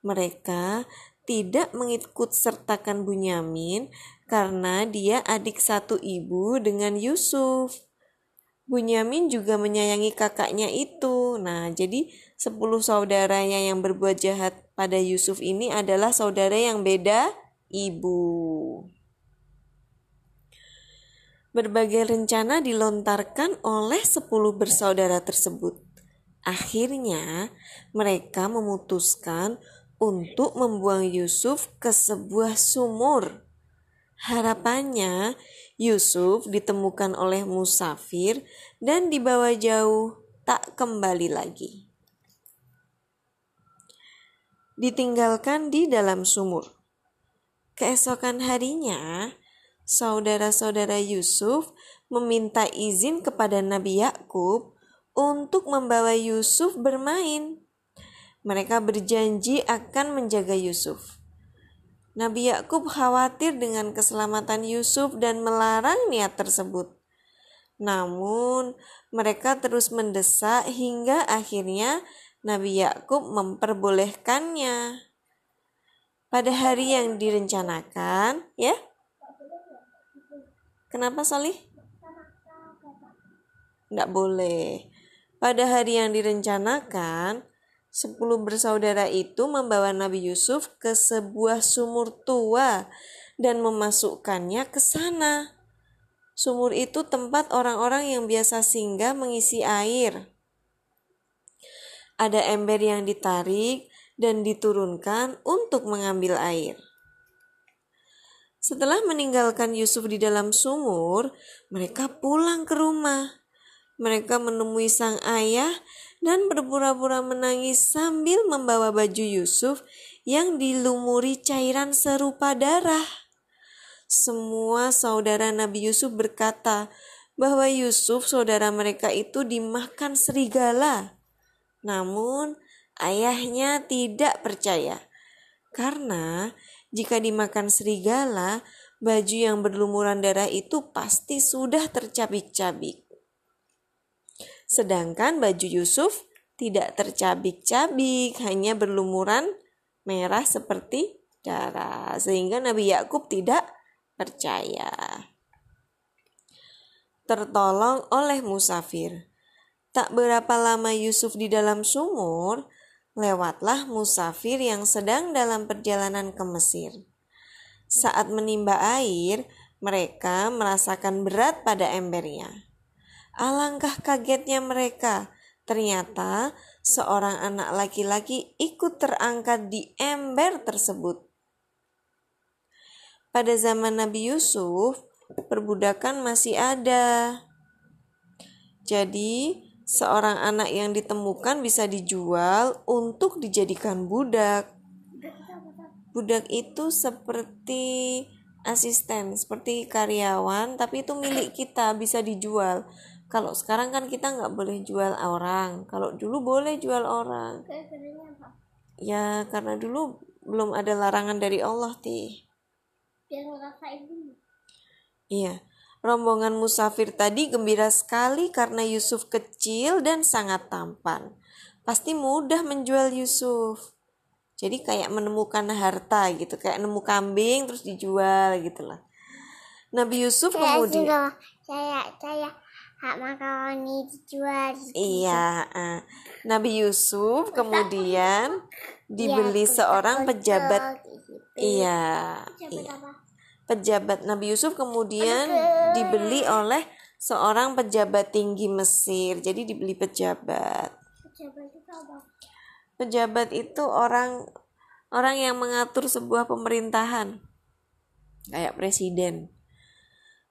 Mereka tidak mengikut sertakan Bunyamin karena dia adik satu ibu dengan Yusuf. Bunyamin juga menyayangi kakaknya itu. Nah, jadi sepuluh saudaranya yang berbuat jahat pada Yusuf ini adalah saudara yang beda ibu. Berbagai rencana dilontarkan oleh sepuluh bersaudara tersebut. Akhirnya, mereka memutuskan untuk membuang Yusuf ke sebuah sumur. Harapannya, Yusuf ditemukan oleh musafir dan dibawa jauh, tak kembali lagi. Ditinggalkan di dalam sumur. Keesokan harinya, saudara-saudara Yusuf meminta izin kepada Nabi Yakub untuk membawa Yusuf bermain. Mereka berjanji akan menjaga Yusuf. Nabi Yakub khawatir dengan keselamatan Yusuf dan melarang niat tersebut. Namun, mereka terus mendesak hingga akhirnya Nabi Yakub memperbolehkannya. Pada hari yang direncanakan, ya. Kenapa Salih? Nggak boleh. Pada hari yang direncanakan, Sepuluh bersaudara itu membawa Nabi Yusuf ke sebuah sumur tua dan memasukkannya ke sana. Sumur itu tempat orang-orang yang biasa singgah mengisi air. Ada ember yang ditarik dan diturunkan untuk mengambil air. Setelah meninggalkan Yusuf di dalam sumur, mereka pulang ke rumah. Mereka menemui sang ayah dan berpura-pura menangis sambil membawa baju Yusuf yang dilumuri cairan serupa darah. Semua saudara Nabi Yusuf berkata bahwa Yusuf, saudara mereka itu, dimakan serigala. Namun, ayahnya tidak percaya karena jika dimakan serigala, baju yang berlumuran darah itu pasti sudah tercabik-cabik. Sedangkan baju Yusuf tidak tercabik-cabik, hanya berlumuran merah seperti darah. Sehingga Nabi Yakub tidak percaya. Tertolong oleh musafir. Tak berapa lama Yusuf di dalam sumur, lewatlah musafir yang sedang dalam perjalanan ke Mesir. Saat menimba air, mereka merasakan berat pada embernya. Alangkah kagetnya mereka, ternyata seorang anak laki-laki ikut terangkat di ember tersebut. Pada zaman Nabi Yusuf, perbudakan masih ada. Jadi, seorang anak yang ditemukan bisa dijual untuk dijadikan budak. Budak itu seperti asisten, seperti karyawan, tapi itu milik kita, bisa dijual. Kalau sekarang kan kita nggak boleh jual orang. Kalau dulu boleh jual orang. Ya karena dulu belum ada larangan dari Allah ti. Iya. Rombongan musafir tadi gembira sekali karena Yusuf kecil dan sangat tampan. Pasti mudah menjual Yusuf. Jadi kayak menemukan harta gitu, kayak nemu kambing terus dijual gitu lah. Nabi Yusuf Kayak kemudian juga, saya saya hak makaroni dijual. Iya, eh. Nabi Yusuf kemudian dibeli Iya, seorang pejabat. gitu. Iya, Pejabat iya. apa? Pejabat Nabi Yusuf kemudian dibeli oleh seorang pejabat tinggi Mesir. Jadi dibeli pejabat. Pejabat itu apa? Pejabat itu orang orang yang mengatur sebuah pemerintahan. Kayak presiden.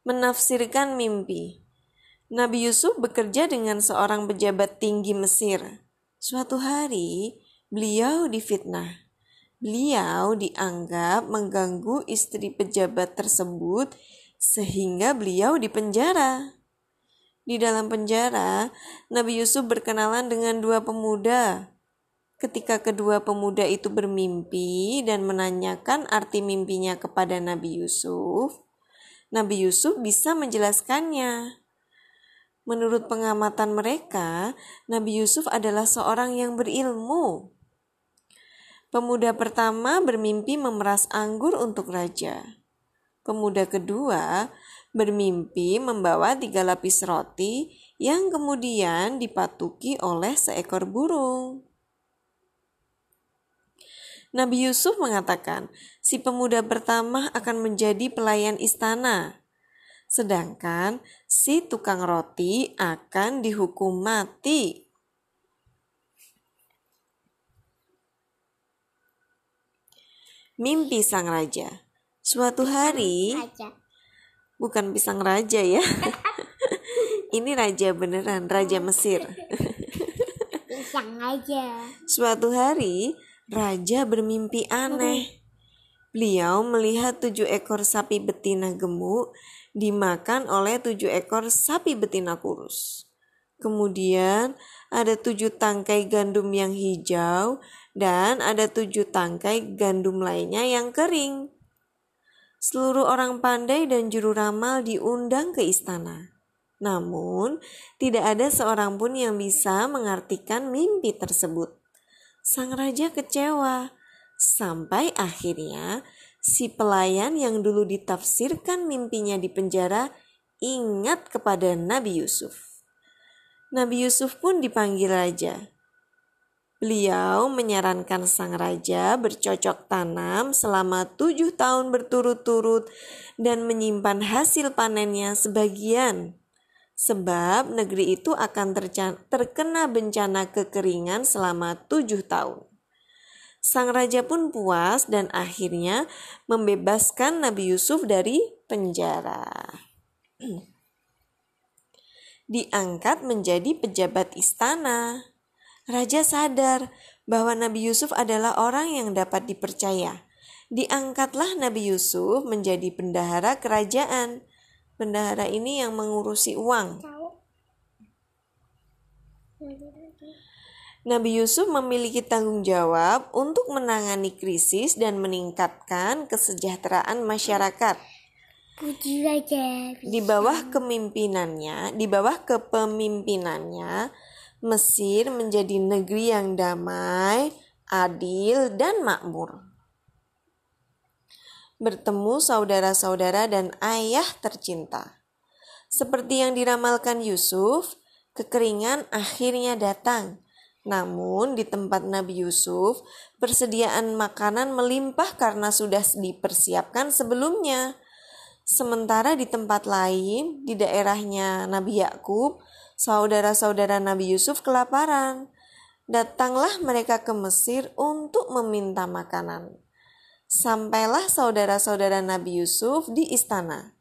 Menafsirkan mimpi. Nabi Yusuf bekerja dengan seorang pejabat tinggi Mesir. Suatu hari, beliau difitnah. Beliau dianggap mengganggu istri pejabat tersebut sehingga beliau dipenjara. Di dalam penjara, Nabi Yusuf berkenalan dengan dua pemuda. Ketika kedua pemuda itu bermimpi dan menanyakan arti mimpinya kepada Nabi Yusuf, Nabi Yusuf bisa menjelaskannya. Menurut pengamatan mereka, Nabi Yusuf adalah seorang yang berilmu. Pemuda pertama bermimpi memeras anggur untuk raja. Pemuda kedua bermimpi membawa tiga lapis roti yang kemudian dipatuki oleh seekor burung. Nabi Yusuf mengatakan, si pemuda pertama akan menjadi pelayan istana, sedangkan si tukang roti akan dihukum mati. Mimpi sang raja. Suatu hari, bukan pisang raja ya. Ini raja beneran, raja Mesir. Pisang aja. Suatu hari, raja bermimpi aneh. Beliau melihat tujuh ekor sapi betina gemuk dimakan oleh tujuh ekor sapi betina kurus. Kemudian ada tujuh tangkai gandum yang hijau dan ada tujuh tangkai gandum lainnya yang kering. Seluruh orang pandai dan juru ramal diundang ke istana. Namun, tidak ada seorang pun yang bisa mengartikan mimpi tersebut. Sang raja kecewa sampai akhirnya si pelayan yang dulu ditafsirkan mimpinya di penjara ingat kepada Nabi Yusuf. Nabi Yusuf pun dipanggil raja. Beliau menyarankan sang raja bercocok tanam selama tujuh tahun berturut-turut dan menyimpan hasil panennya sebagian. Sebab negeri itu akan terkena bencana kekeringan selama tujuh tahun. Sang raja pun puas dan akhirnya membebaskan Nabi Yusuf dari penjara. Diangkat menjadi pejabat istana. Raja sadar bahwa Nabi Yusuf adalah orang yang dapat dipercaya. Diangkatlah Nabi Yusuf menjadi bendahara kerajaan. Bendahara ini yang mengurusi uang. Nabi Yusuf memiliki tanggung jawab untuk menangani krisis dan meningkatkan kesejahteraan masyarakat. Puji. Di bawah kemimpinannya, di bawah kepemimpinannya, Mesir menjadi negeri yang damai, adil, dan makmur. Bertemu saudara-saudara dan ayah tercinta. Seperti yang diramalkan Yusuf, kekeringan akhirnya datang. Namun di tempat Nabi Yusuf, persediaan makanan melimpah karena sudah dipersiapkan sebelumnya. Sementara di tempat lain, di daerahnya Nabi Yakub, saudara-saudara Nabi Yusuf kelaparan. Datanglah mereka ke Mesir untuk meminta makanan. Sampailah saudara-saudara Nabi Yusuf di istana.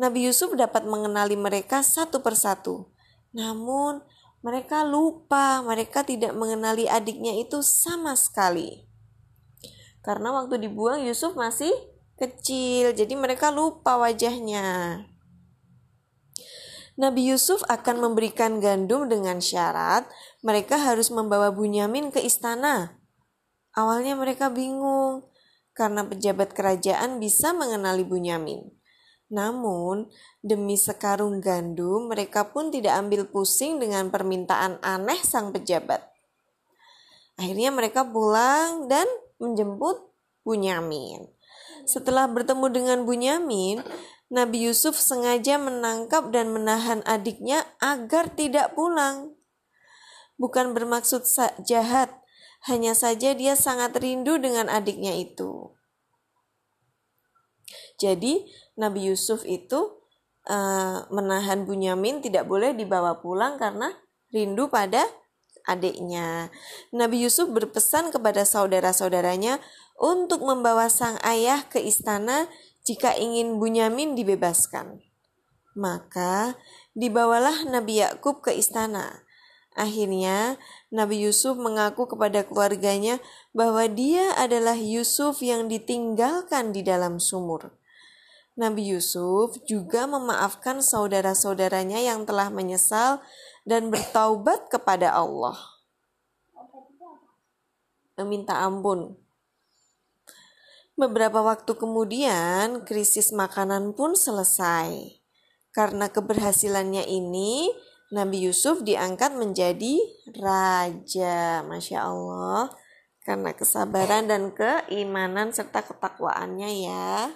Nabi Yusuf dapat mengenali mereka satu persatu. Namun, mereka lupa, mereka tidak mengenali adiknya itu sama sekali. Karena waktu dibuang Yusuf masih kecil, jadi mereka lupa wajahnya. Nabi Yusuf akan memberikan gandum dengan syarat mereka harus membawa Bunyamin ke istana. Awalnya mereka bingung karena pejabat kerajaan bisa mengenali Bunyamin. Namun, demi sekarung gandum, mereka pun tidak ambil pusing dengan permintaan aneh sang pejabat. Akhirnya mereka pulang dan menjemput Bunyamin. Setelah bertemu dengan Bunyamin, Nabi Yusuf sengaja menangkap dan menahan adiknya agar tidak pulang. Bukan bermaksud jahat, hanya saja dia sangat rindu dengan adiknya itu. Jadi, Nabi Yusuf itu uh, menahan Bunyamin tidak boleh dibawa pulang karena rindu pada adiknya. Nabi Yusuf berpesan kepada saudara-saudaranya untuk membawa sang ayah ke istana jika ingin Bunyamin dibebaskan. Maka dibawalah Nabi Yakub ke istana. Akhirnya, Nabi Yusuf mengaku kepada keluarganya bahwa dia adalah Yusuf yang ditinggalkan di dalam sumur. Nabi Yusuf juga memaafkan saudara-saudaranya yang telah menyesal dan bertaubat kepada Allah. Meminta ampun. Beberapa waktu kemudian, krisis makanan pun selesai. Karena keberhasilannya ini, Nabi Yusuf diangkat menjadi raja. Masya Allah. Karena kesabaran dan keimanan serta ketakwaannya ya.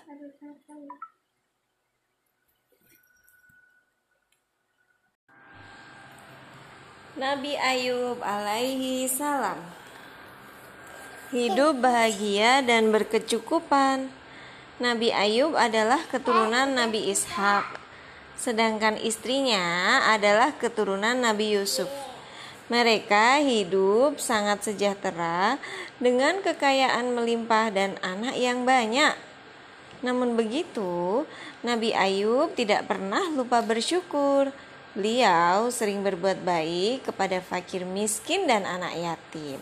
Nabi Ayub alaihi salam hidup bahagia dan berkecukupan. Nabi Ayub adalah keturunan Nabi Ishak, sedangkan istrinya adalah keturunan Nabi Yusuf. Mereka hidup sangat sejahtera dengan kekayaan melimpah dan anak yang banyak. Namun begitu, Nabi Ayub tidak pernah lupa bersyukur Beliau sering berbuat baik kepada fakir miskin dan anak yatim.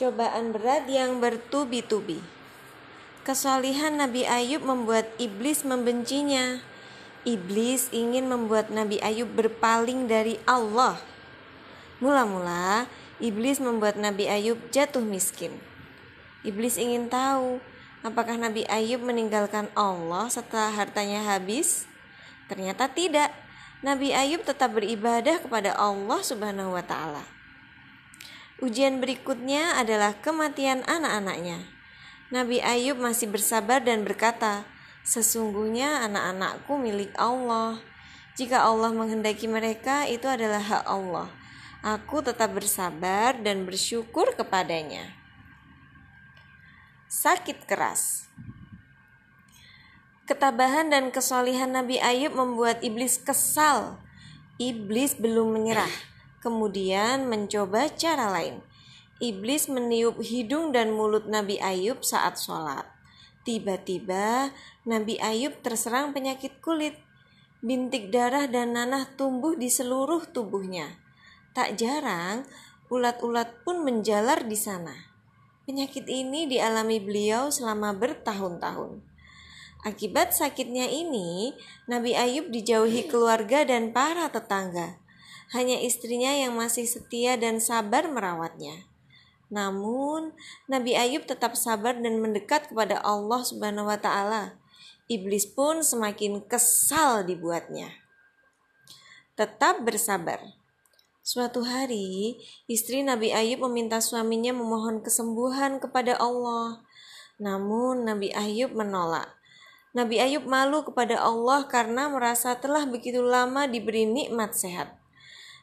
Cobaan berat yang bertubi-tubi. Kesalihan Nabi Ayub membuat iblis membencinya. Iblis ingin membuat Nabi Ayub berpaling dari Allah. Mula-mula, iblis membuat Nabi Ayub jatuh miskin. Iblis ingin tahu apakah Nabi Ayub meninggalkan Allah setelah hartanya habis Ternyata tidak. Nabi Ayub tetap beribadah kepada Allah Subhanahu wa taala. Ujian berikutnya adalah kematian anak-anaknya. Nabi Ayub masih bersabar dan berkata, "Sesungguhnya anak-anakku milik Allah. Jika Allah menghendaki mereka, itu adalah hak Allah. Aku tetap bersabar dan bersyukur kepadanya." Sakit keras. Ketabahan dan kesolihan Nabi Ayub membuat iblis kesal. Iblis belum menyerah, kemudian mencoba cara lain. Iblis meniup hidung dan mulut Nabi Ayub saat sholat. Tiba-tiba Nabi Ayub terserang penyakit kulit. Bintik darah dan nanah tumbuh di seluruh tubuhnya. Tak jarang, ulat-ulat pun menjalar di sana. Penyakit ini dialami beliau selama bertahun-tahun. Akibat sakitnya ini, Nabi Ayub dijauhi keluarga dan para tetangga. Hanya istrinya yang masih setia dan sabar merawatnya. Namun, Nabi Ayub tetap sabar dan mendekat kepada Allah Subhanahu wa taala. Iblis pun semakin kesal dibuatnya. Tetap bersabar. Suatu hari, istri Nabi Ayub meminta suaminya memohon kesembuhan kepada Allah. Namun Nabi Ayub menolak. Nabi Ayub malu kepada Allah karena merasa telah begitu lama diberi nikmat sehat.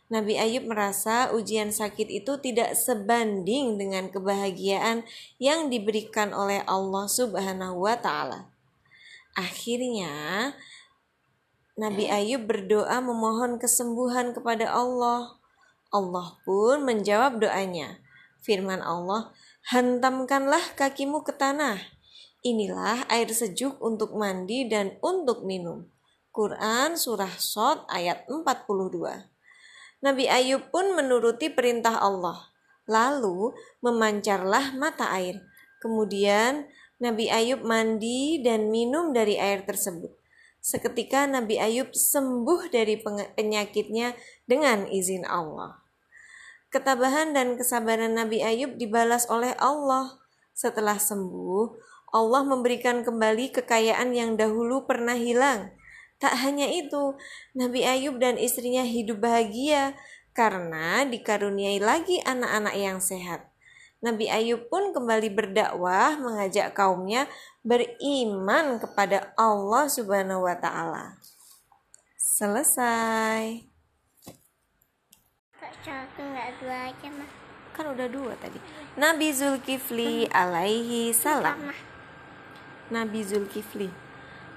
Nabi Ayub merasa ujian sakit itu tidak sebanding dengan kebahagiaan yang diberikan oleh Allah Subhanahu wa taala. Akhirnya Nabi Ayub berdoa memohon kesembuhan kepada Allah. Allah pun menjawab doanya. Firman Allah, "Hentamkanlah kakimu ke tanah. Inilah air sejuk untuk mandi dan untuk minum." Quran surah Sot ayat 42. Nabi Ayub pun menuruti perintah Allah. Lalu memancarlah mata air. Kemudian Nabi Ayub mandi dan minum dari air tersebut. Seketika Nabi Ayub sembuh dari penyakitnya dengan izin Allah. Ketabahan dan kesabaran Nabi Ayub dibalas oleh Allah. Setelah sembuh, Allah memberikan kembali kekayaan yang dahulu pernah hilang Tak hanya itu, Nabi Ayub dan istrinya hidup bahagia karena dikaruniai lagi anak-anak yang sehat. Nabi Ayub pun kembali berdakwah mengajak kaumnya beriman kepada Allah Subhanahu wa taala. Selesai. satu nggak dua aja mah. Kan udah dua tadi. Nabi Zulkifli alaihi salam. Nabi Zulkifli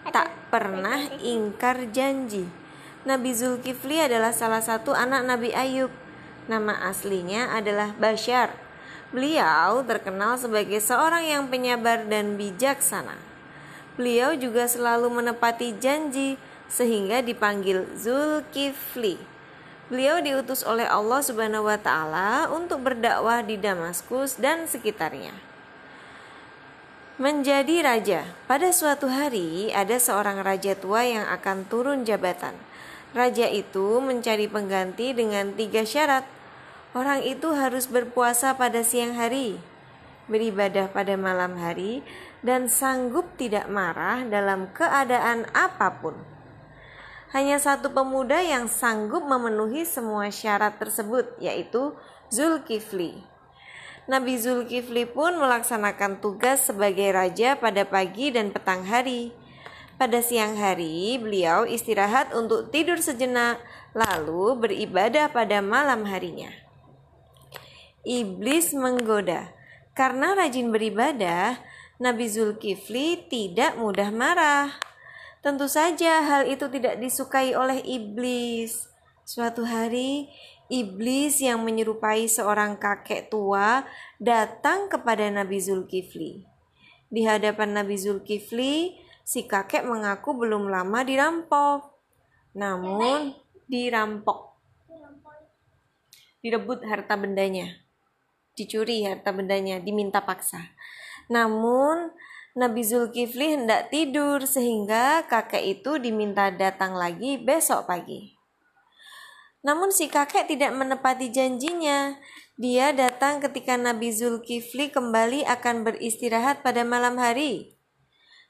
tak pernah ingkar janji. Nabi Zulkifli adalah salah satu anak Nabi Ayub. Nama aslinya adalah Bashar. Beliau terkenal sebagai seorang yang penyabar dan bijaksana. Beliau juga selalu menepati janji sehingga dipanggil Zulkifli. Beliau diutus oleh Allah Subhanahu wa taala untuk berdakwah di Damaskus dan sekitarnya menjadi raja. Pada suatu hari, ada seorang raja tua yang akan turun jabatan. Raja itu mencari pengganti dengan tiga syarat. Orang itu harus berpuasa pada siang hari, beribadah pada malam hari, dan sanggup tidak marah dalam keadaan apa pun. Hanya satu pemuda yang sanggup memenuhi semua syarat tersebut, yaitu Zulkifli. Nabi Zulkifli pun melaksanakan tugas sebagai raja pada pagi dan petang hari. Pada siang hari, beliau istirahat untuk tidur sejenak, lalu beribadah pada malam harinya. Iblis menggoda. Karena rajin beribadah, Nabi Zulkifli tidak mudah marah. Tentu saja hal itu tidak disukai oleh iblis. Suatu hari, iblis yang menyerupai seorang kakek tua datang kepada Nabi Zulkifli. Di hadapan Nabi Zulkifli, si kakek mengaku belum lama dirampok. Namun dirampok. Direbut harta bendanya. Dicuri harta bendanya, diminta paksa. Namun Nabi Zulkifli hendak tidur sehingga kakek itu diminta datang lagi besok pagi. Namun si kakek tidak menepati janjinya. Dia datang ketika Nabi Zulkifli kembali akan beristirahat pada malam hari.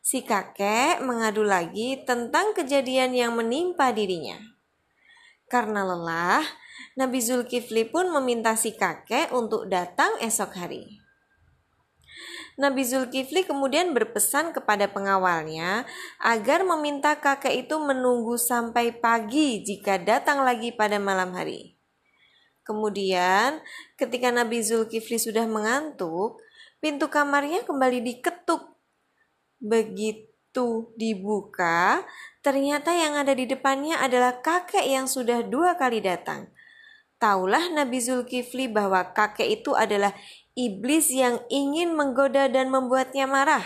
Si kakek mengadu lagi tentang kejadian yang menimpa dirinya. Karena lelah, Nabi Zulkifli pun meminta si kakek untuk datang esok hari. Nabi Zulkifli kemudian berpesan kepada pengawalnya agar meminta kakek itu menunggu sampai pagi jika datang lagi pada malam hari. Kemudian, ketika Nabi Zulkifli sudah mengantuk, pintu kamarnya kembali diketuk. Begitu dibuka, ternyata yang ada di depannya adalah kakek yang sudah dua kali datang. Taulah Nabi Zulkifli bahwa kakek itu adalah iblis yang ingin menggoda dan membuatnya marah.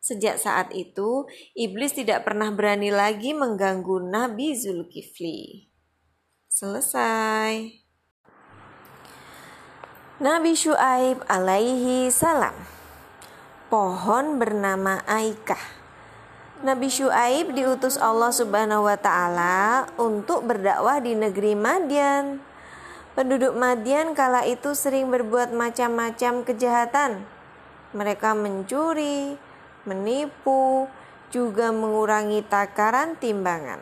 Sejak saat itu, iblis tidak pernah berani lagi mengganggu Nabi Zulkifli. Selesai. Nabi Shu'aib alaihi salam. Pohon bernama Aikah. Nabi Shu'aib diutus Allah Subhanahu wa taala untuk berdakwah di negeri Madian. Penduduk Madian kala itu sering berbuat macam-macam kejahatan. Mereka mencuri, menipu, juga mengurangi takaran timbangan.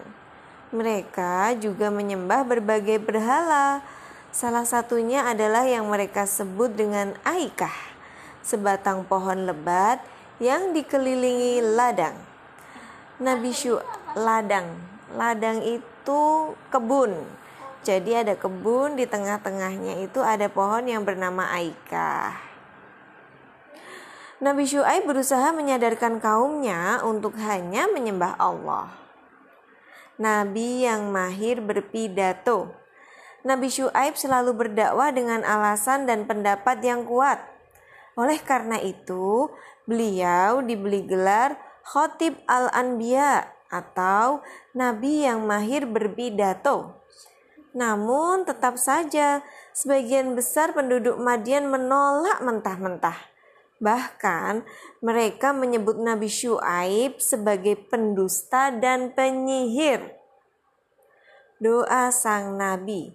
Mereka juga menyembah berbagai berhala. Salah satunya adalah yang mereka sebut dengan Aikah, sebatang pohon lebat yang dikelilingi ladang. Nabi Syu ladang, ladang itu kebun Jadi ada kebun di tengah-tengahnya itu ada pohon yang bernama Aikah. Nabi Syuaib berusaha menyadarkan kaumnya untuk hanya menyembah Allah. Nabi yang mahir berpidato. Nabi Syuaib selalu berdakwah dengan alasan dan pendapat yang kuat. Oleh karena itu, beliau diberi gelar Khotib Al-Anbiya atau nabi yang mahir berpidato. Namun tetap saja sebagian besar penduduk Madian menolak mentah-mentah. Bahkan mereka menyebut Nabi Syuaib sebagai pendusta dan penyihir. Doa sang nabi.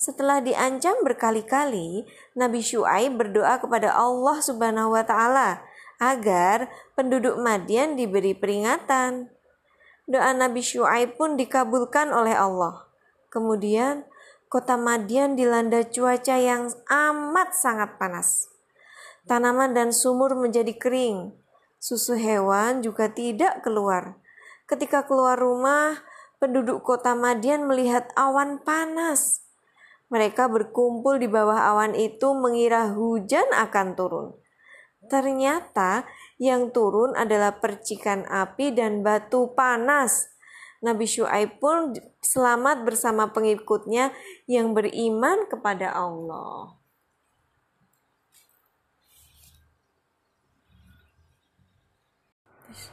Setelah diancam berkali-kali, Nabi Syuaib berdoa kepada Allah Subhanahu wa taala agar penduduk Madian diberi peringatan. Doa Nabi Syuaib pun dikabulkan oleh Allah. Kemudian kota Madian dilanda cuaca yang amat sangat panas. Tanaman dan sumur menjadi kering. Susu hewan juga tidak keluar. Ketika keluar rumah, penduduk kota Madian melihat awan panas. Mereka berkumpul di bawah awan itu mengira hujan akan turun. Ternyata yang turun adalah percikan api dan batu panas. Nabi Syuaib pun selamat bersama pengikutnya yang beriman kepada Allah.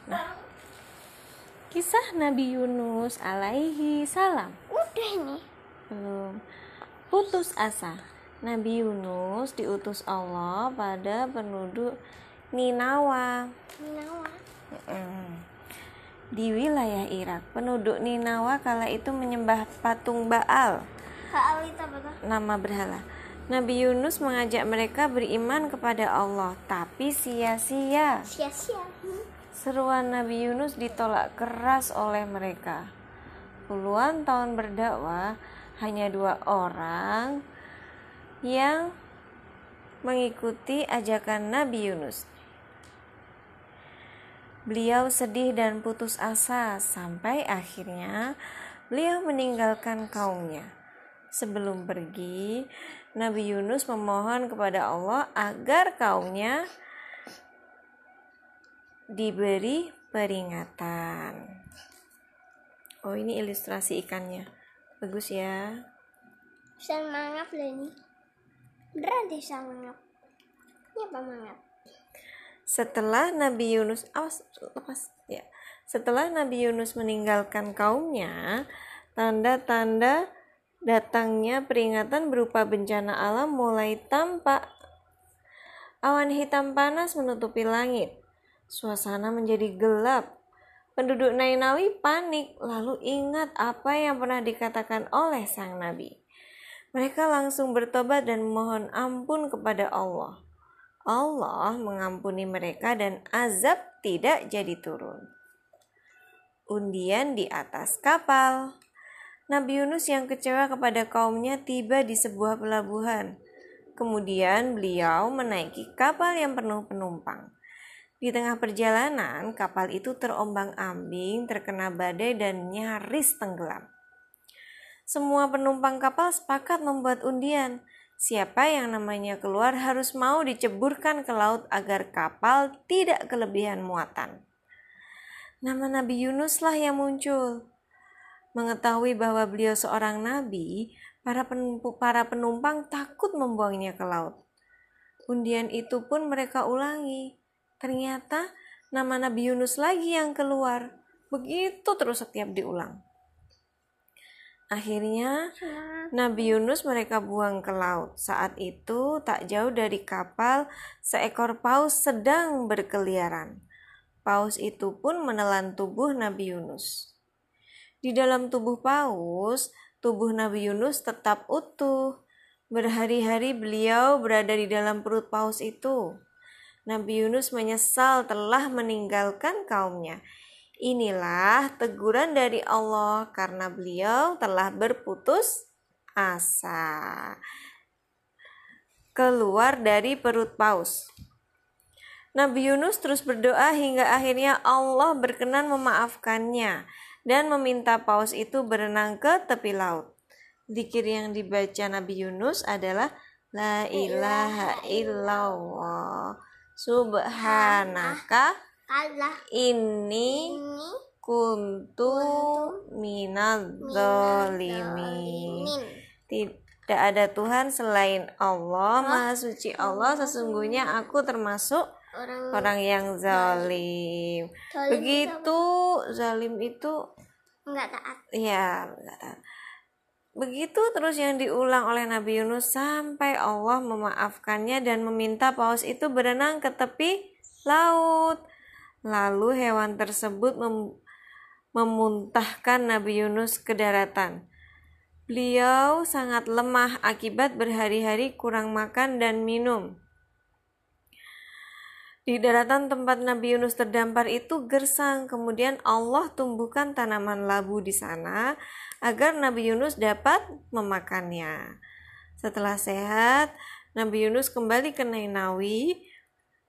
Nah, kisah Nabi Yunus alaihi salam. Udah ini. Belum. Putus asa. Nabi Yunus diutus Allah pada penduduk Ninawa. Ninawa. Mm di wilayah Irak. Penduduk Ninawa kala itu menyembah patung Baal. Baal itu apa? Nama berhala. Nabi Yunus mengajak mereka beriman kepada Allah, tapi sia-sia. Sia-sia. Seruan Nabi Yunus ditolak keras oleh mereka. Puluhan tahun berdakwah, hanya dua orang yang mengikuti ajakan Nabi Yunus. Beliau sedih dan putus asa sampai akhirnya beliau meninggalkan kaumnya. Sebelum pergi, Nabi Yunus memohon kepada Allah agar kaumnya diberi peringatan. Oh, ini ilustrasi ikannya. Bagus ya. Bisa mangap loh deh mangap. Ini apa mangap? Setelah Nabi Yunus awas lepas ya. Setelah Nabi Yunus meninggalkan kaumnya, tanda-tanda datangnya peringatan berupa bencana alam mulai tampak. Awan hitam panas menutupi langit. Suasana menjadi gelap. Penduduk Nainawi panik, lalu ingat apa yang pernah dikatakan oleh sang nabi. Mereka langsung bertobat dan mohon ampun kepada Allah. Allah mengampuni mereka dan azab tidak jadi turun. Undian di atas kapal. Nabi Yunus yang kecewa kepada kaumnya tiba di sebuah pelabuhan. Kemudian beliau menaiki kapal yang penuh penumpang. Di tengah perjalanan, kapal itu terombang-ambing, terkena badai dan nyaris tenggelam. Semua penumpang kapal sepakat membuat undian. Siapa yang namanya keluar harus mau diceburkan ke laut agar kapal tidak kelebihan muatan. Nama Nabi Yunus lah yang muncul. Mengetahui bahwa beliau seorang nabi, para para penumpang takut membuangnya ke laut. Undian itu pun mereka ulangi. Ternyata nama Nabi Yunus lagi yang keluar. Begitu terus setiap diulang. Akhirnya Nabi Yunus mereka buang ke laut. Saat itu tak jauh dari kapal seekor paus sedang berkeliaran. Paus itu pun menelan tubuh Nabi Yunus. Di dalam tubuh paus, tubuh Nabi Yunus tetap utuh. Berhari-hari beliau berada di dalam perut paus itu. Nabi Yunus menyesal telah meninggalkan kaumnya. Inilah teguran dari Allah karena beliau telah berputus asa. Keluar dari perut paus. Nabi Yunus terus berdoa hingga akhirnya Allah berkenan memaafkannya dan meminta paus itu berenang ke tepi laut. Zikir yang dibaca Nabi Yunus adalah La ilaha illallah Subhanaka Allah Inni ini kuntu minal zalimin Tidak ada Tuhan selain Allah Maha suci Allah. Sesungguhnya aku termasuk orang orang yang zalim. Zalim. Begitu zalim itu nggak taat. Ya, nggak. Begitu terus yang diulang oleh Nabi Yunus sampai Allah memaafkannya dan meminta paus itu berenang ke tepi laut. Lalu hewan tersebut mem- memuntahkan Nabi Yunus ke daratan. Beliau sangat lemah akibat berhari-hari kurang makan dan minum. Di daratan tempat Nabi Yunus terdampar itu gersang, kemudian Allah tumbuhkan tanaman labu di sana agar Nabi Yunus dapat memakannya. Setelah sehat, Nabi Yunus kembali ke Nainawi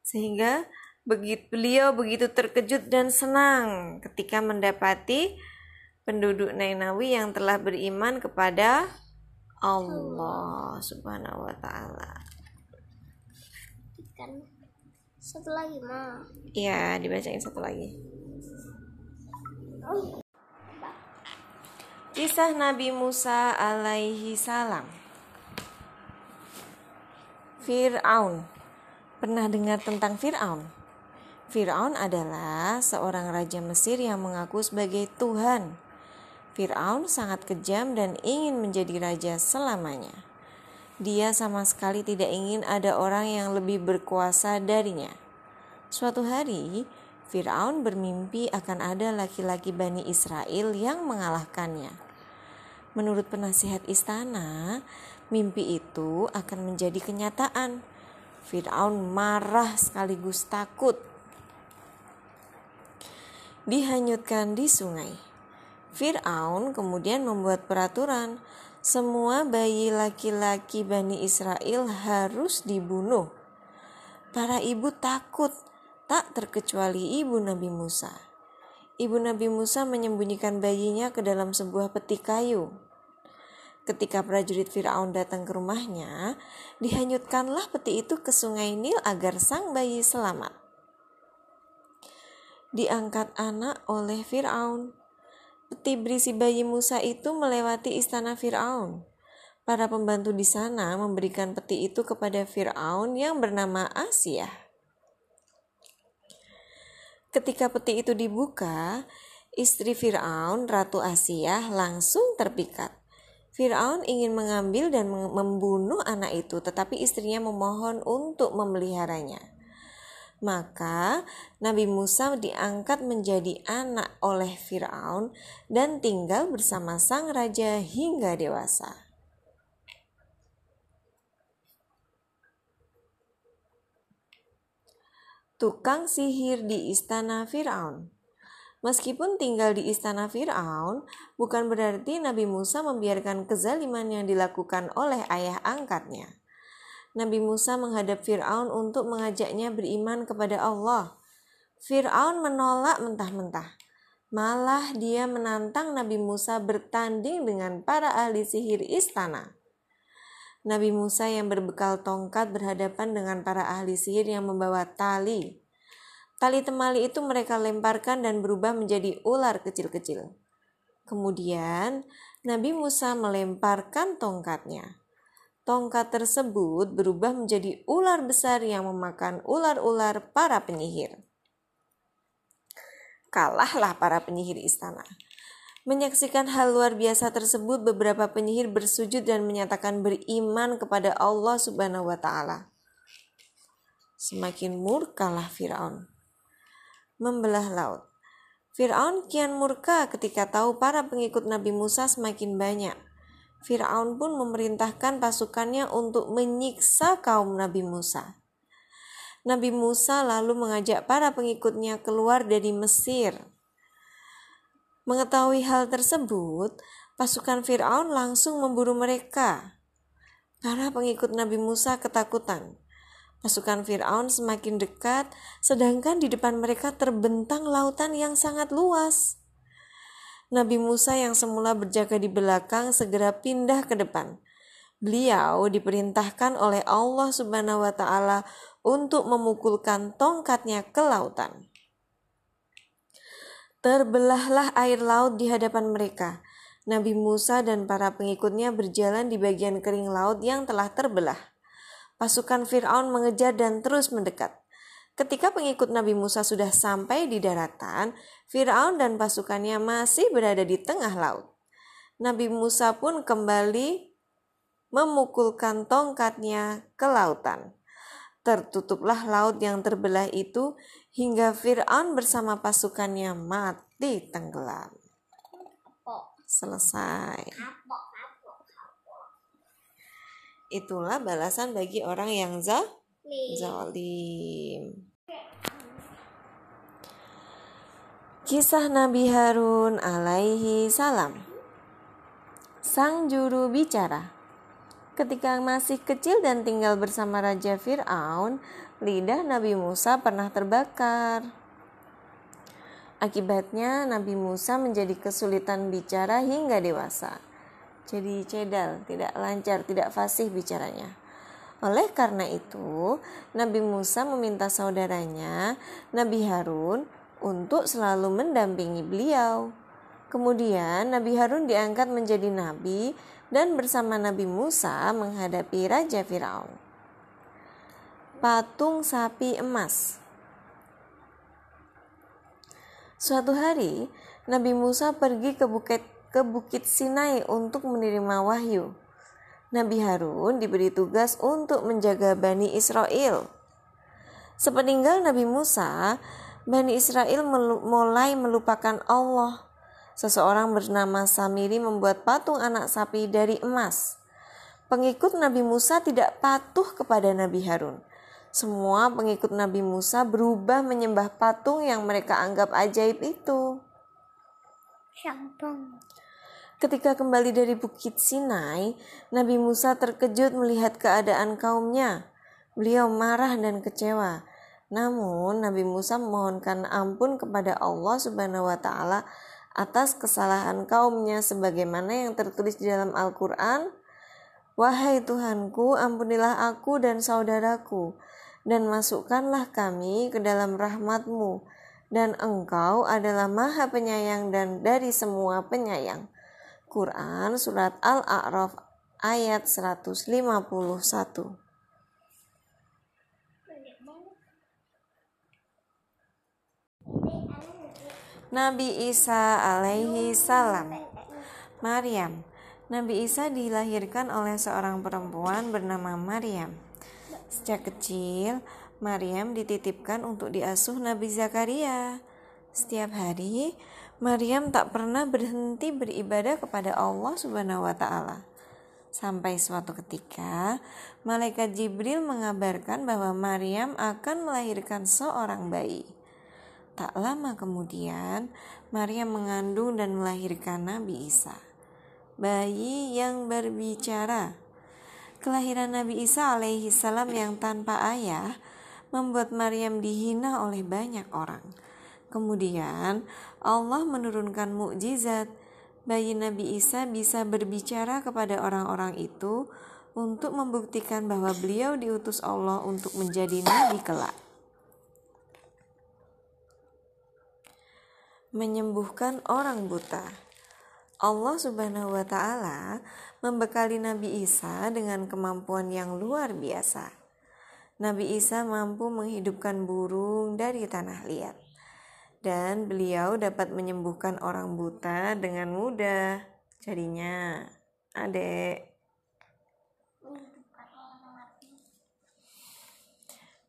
sehingga begitu beliau begitu terkejut dan senang ketika mendapati penduduk Nainawi yang telah beriman kepada Allah Subhanahu wa taala. kan satu lagi mah Iya, dibacain satu lagi. Kisah Nabi Musa alaihi salam. Fir'aun. Pernah dengar tentang Fir'aun? Fir'aun adalah seorang raja Mesir yang mengaku sebagai Tuhan. Fir'aun sangat kejam dan ingin menjadi raja selamanya. Dia sama sekali tidak ingin ada orang yang lebih berkuasa darinya. Suatu hari, Firaun bermimpi akan ada laki-laki Bani Israel yang mengalahkannya. Menurut penasihat istana, mimpi itu akan menjadi kenyataan. Firaun marah sekaligus takut. Dihanyutkan di sungai. Firaun kemudian membuat peraturan semua bayi laki-laki Bani Israel harus dibunuh. Para ibu takut, tak terkecuali ibu Nabi Musa. Ibu Nabi Musa menyembunyikan bayinya ke dalam sebuah peti kayu. Ketika prajurit Firaun datang ke rumahnya, dihanyutkanlah peti itu ke sungai Nil agar sang bayi selamat. Diangkat anak oleh Firaun. Peti berisi bayi Musa itu melewati istana Firaun. Para pembantu di sana memberikan peti itu kepada Firaun yang bernama Asia. Ketika peti itu dibuka, istri Firaun, Ratu Asia, langsung terpikat. Firaun ingin mengambil dan membunuh anak itu, tetapi istrinya memohon untuk memeliharanya. Maka Nabi Musa diangkat menjadi anak oleh Firaun dan tinggal bersama sang raja hingga dewasa. Tukang sihir di istana Firaun. Meskipun tinggal di istana Firaun, bukan berarti Nabi Musa membiarkan kezaliman yang dilakukan oleh ayah angkatnya. Nabi Musa menghadap Firaun untuk mengajaknya beriman kepada Allah. Firaun menolak mentah-mentah. Malah dia menantang Nabi Musa bertanding dengan para ahli sihir istana. Nabi Musa yang berbekal tongkat berhadapan dengan para ahli sihir yang membawa tali. Tali temali itu mereka lemparkan dan berubah menjadi ular kecil-kecil. Kemudian Nabi Musa melemparkan tongkatnya. Tongkat tersebut berubah menjadi ular besar yang memakan ular-ular para penyihir. Kalahlah para penyihir istana. Menyaksikan hal luar biasa tersebut, beberapa penyihir bersujud dan menyatakan beriman kepada Allah Subhanahu wa taala. Semakin murkalah Firaun. Membelah laut. Firaun kian murka ketika tahu para pengikut Nabi Musa semakin banyak. Firaun pun memerintahkan pasukannya untuk menyiksa kaum Nabi Musa. Nabi Musa lalu mengajak para pengikutnya keluar dari Mesir Mengetahui hal tersebut, pasukan Firaun langsung memburu mereka. Para pengikut Nabi Musa ketakutan. Pasukan Firaun semakin dekat, sedangkan di depan mereka terbentang lautan yang sangat luas. Nabi Musa yang semula berjaga di belakang segera pindah ke depan. Beliau diperintahkan oleh Allah Subhanahu wa taala untuk memukulkan tongkatnya ke lautan. Terbelahlah air laut di hadapan mereka. Nabi Musa dan para pengikutnya berjalan di bagian kering laut yang telah terbelah. Pasukan Firaun mengejar dan terus mendekat. Ketika pengikut Nabi Musa sudah sampai di daratan, Firaun dan pasukannya masih berada di tengah laut. Nabi Musa pun kembali memukulkan tongkatnya ke lautan. Tertutuplah laut yang terbelah itu hingga Fir'aun bersama pasukannya mati tenggelam. Selesai. Itulah balasan bagi orang yang zalim. Kisah Nabi Harun alaihi salam. Sang juru bicara. Ketika masih kecil dan tinggal bersama Raja Fir'aun, lidah Nabi Musa pernah terbakar. Akibatnya Nabi Musa menjadi kesulitan bicara hingga dewasa. Jadi cedal, tidak lancar, tidak fasih bicaranya. Oleh karena itu, Nabi Musa meminta saudaranya, Nabi Harun, untuk selalu mendampingi beliau. Kemudian Nabi Harun diangkat menjadi nabi dan bersama Nabi Musa menghadapi Raja Firaun patung sapi emas. Suatu hari, Nabi Musa pergi ke bukit ke Bukit Sinai untuk menerima wahyu. Nabi Harun diberi tugas untuk menjaga Bani Israel. Sepeninggal Nabi Musa, Bani Israel mulai melupakan Allah. Seseorang bernama Samiri membuat patung anak sapi dari emas. Pengikut Nabi Musa tidak patuh kepada Nabi Harun. Semua pengikut Nabi Musa berubah menyembah patung yang mereka anggap ajaib itu. Ketika kembali dari Bukit Sinai, Nabi Musa terkejut melihat keadaan kaumnya. Beliau marah dan kecewa. Namun Nabi Musa memohonkan ampun kepada Allah Subhanahu wa taala atas kesalahan kaumnya sebagaimana yang tertulis di dalam Al-Qur'an. Wahai Tuhanku, ampunilah aku dan saudaraku dan masukkanlah kami ke dalam rahmatmu dan engkau adalah maha penyayang dan dari semua penyayang. Quran Surat Al-A'raf ayat 151 Nabi Isa alaihi salam. Maryam. Nabi Isa dilahirkan oleh seorang perempuan bernama Maryam. Sejak kecil, Maryam dititipkan untuk diasuh Nabi Zakaria. Setiap hari, Maryam tak pernah berhenti beribadah kepada Allah Subhanahu wa taala. Sampai suatu ketika, malaikat Jibril mengabarkan bahwa Maryam akan melahirkan seorang bayi. Tak lama kemudian, Maryam mengandung dan melahirkan Nabi Isa. Bayi yang berbicara Kelahiran Nabi Isa alaihi salam yang tanpa ayah membuat Maryam dihina oleh banyak orang. Kemudian Allah menurunkan mukjizat bayi Nabi Isa bisa berbicara kepada orang-orang itu untuk membuktikan bahwa beliau diutus Allah untuk menjadi nabi kelak. Menyembuhkan orang buta. Allah Subhanahu wa taala membekali Nabi Isa dengan kemampuan yang luar biasa. Nabi Isa mampu menghidupkan burung dari tanah liat. Dan beliau dapat menyembuhkan orang buta dengan mudah. Jadinya, adek.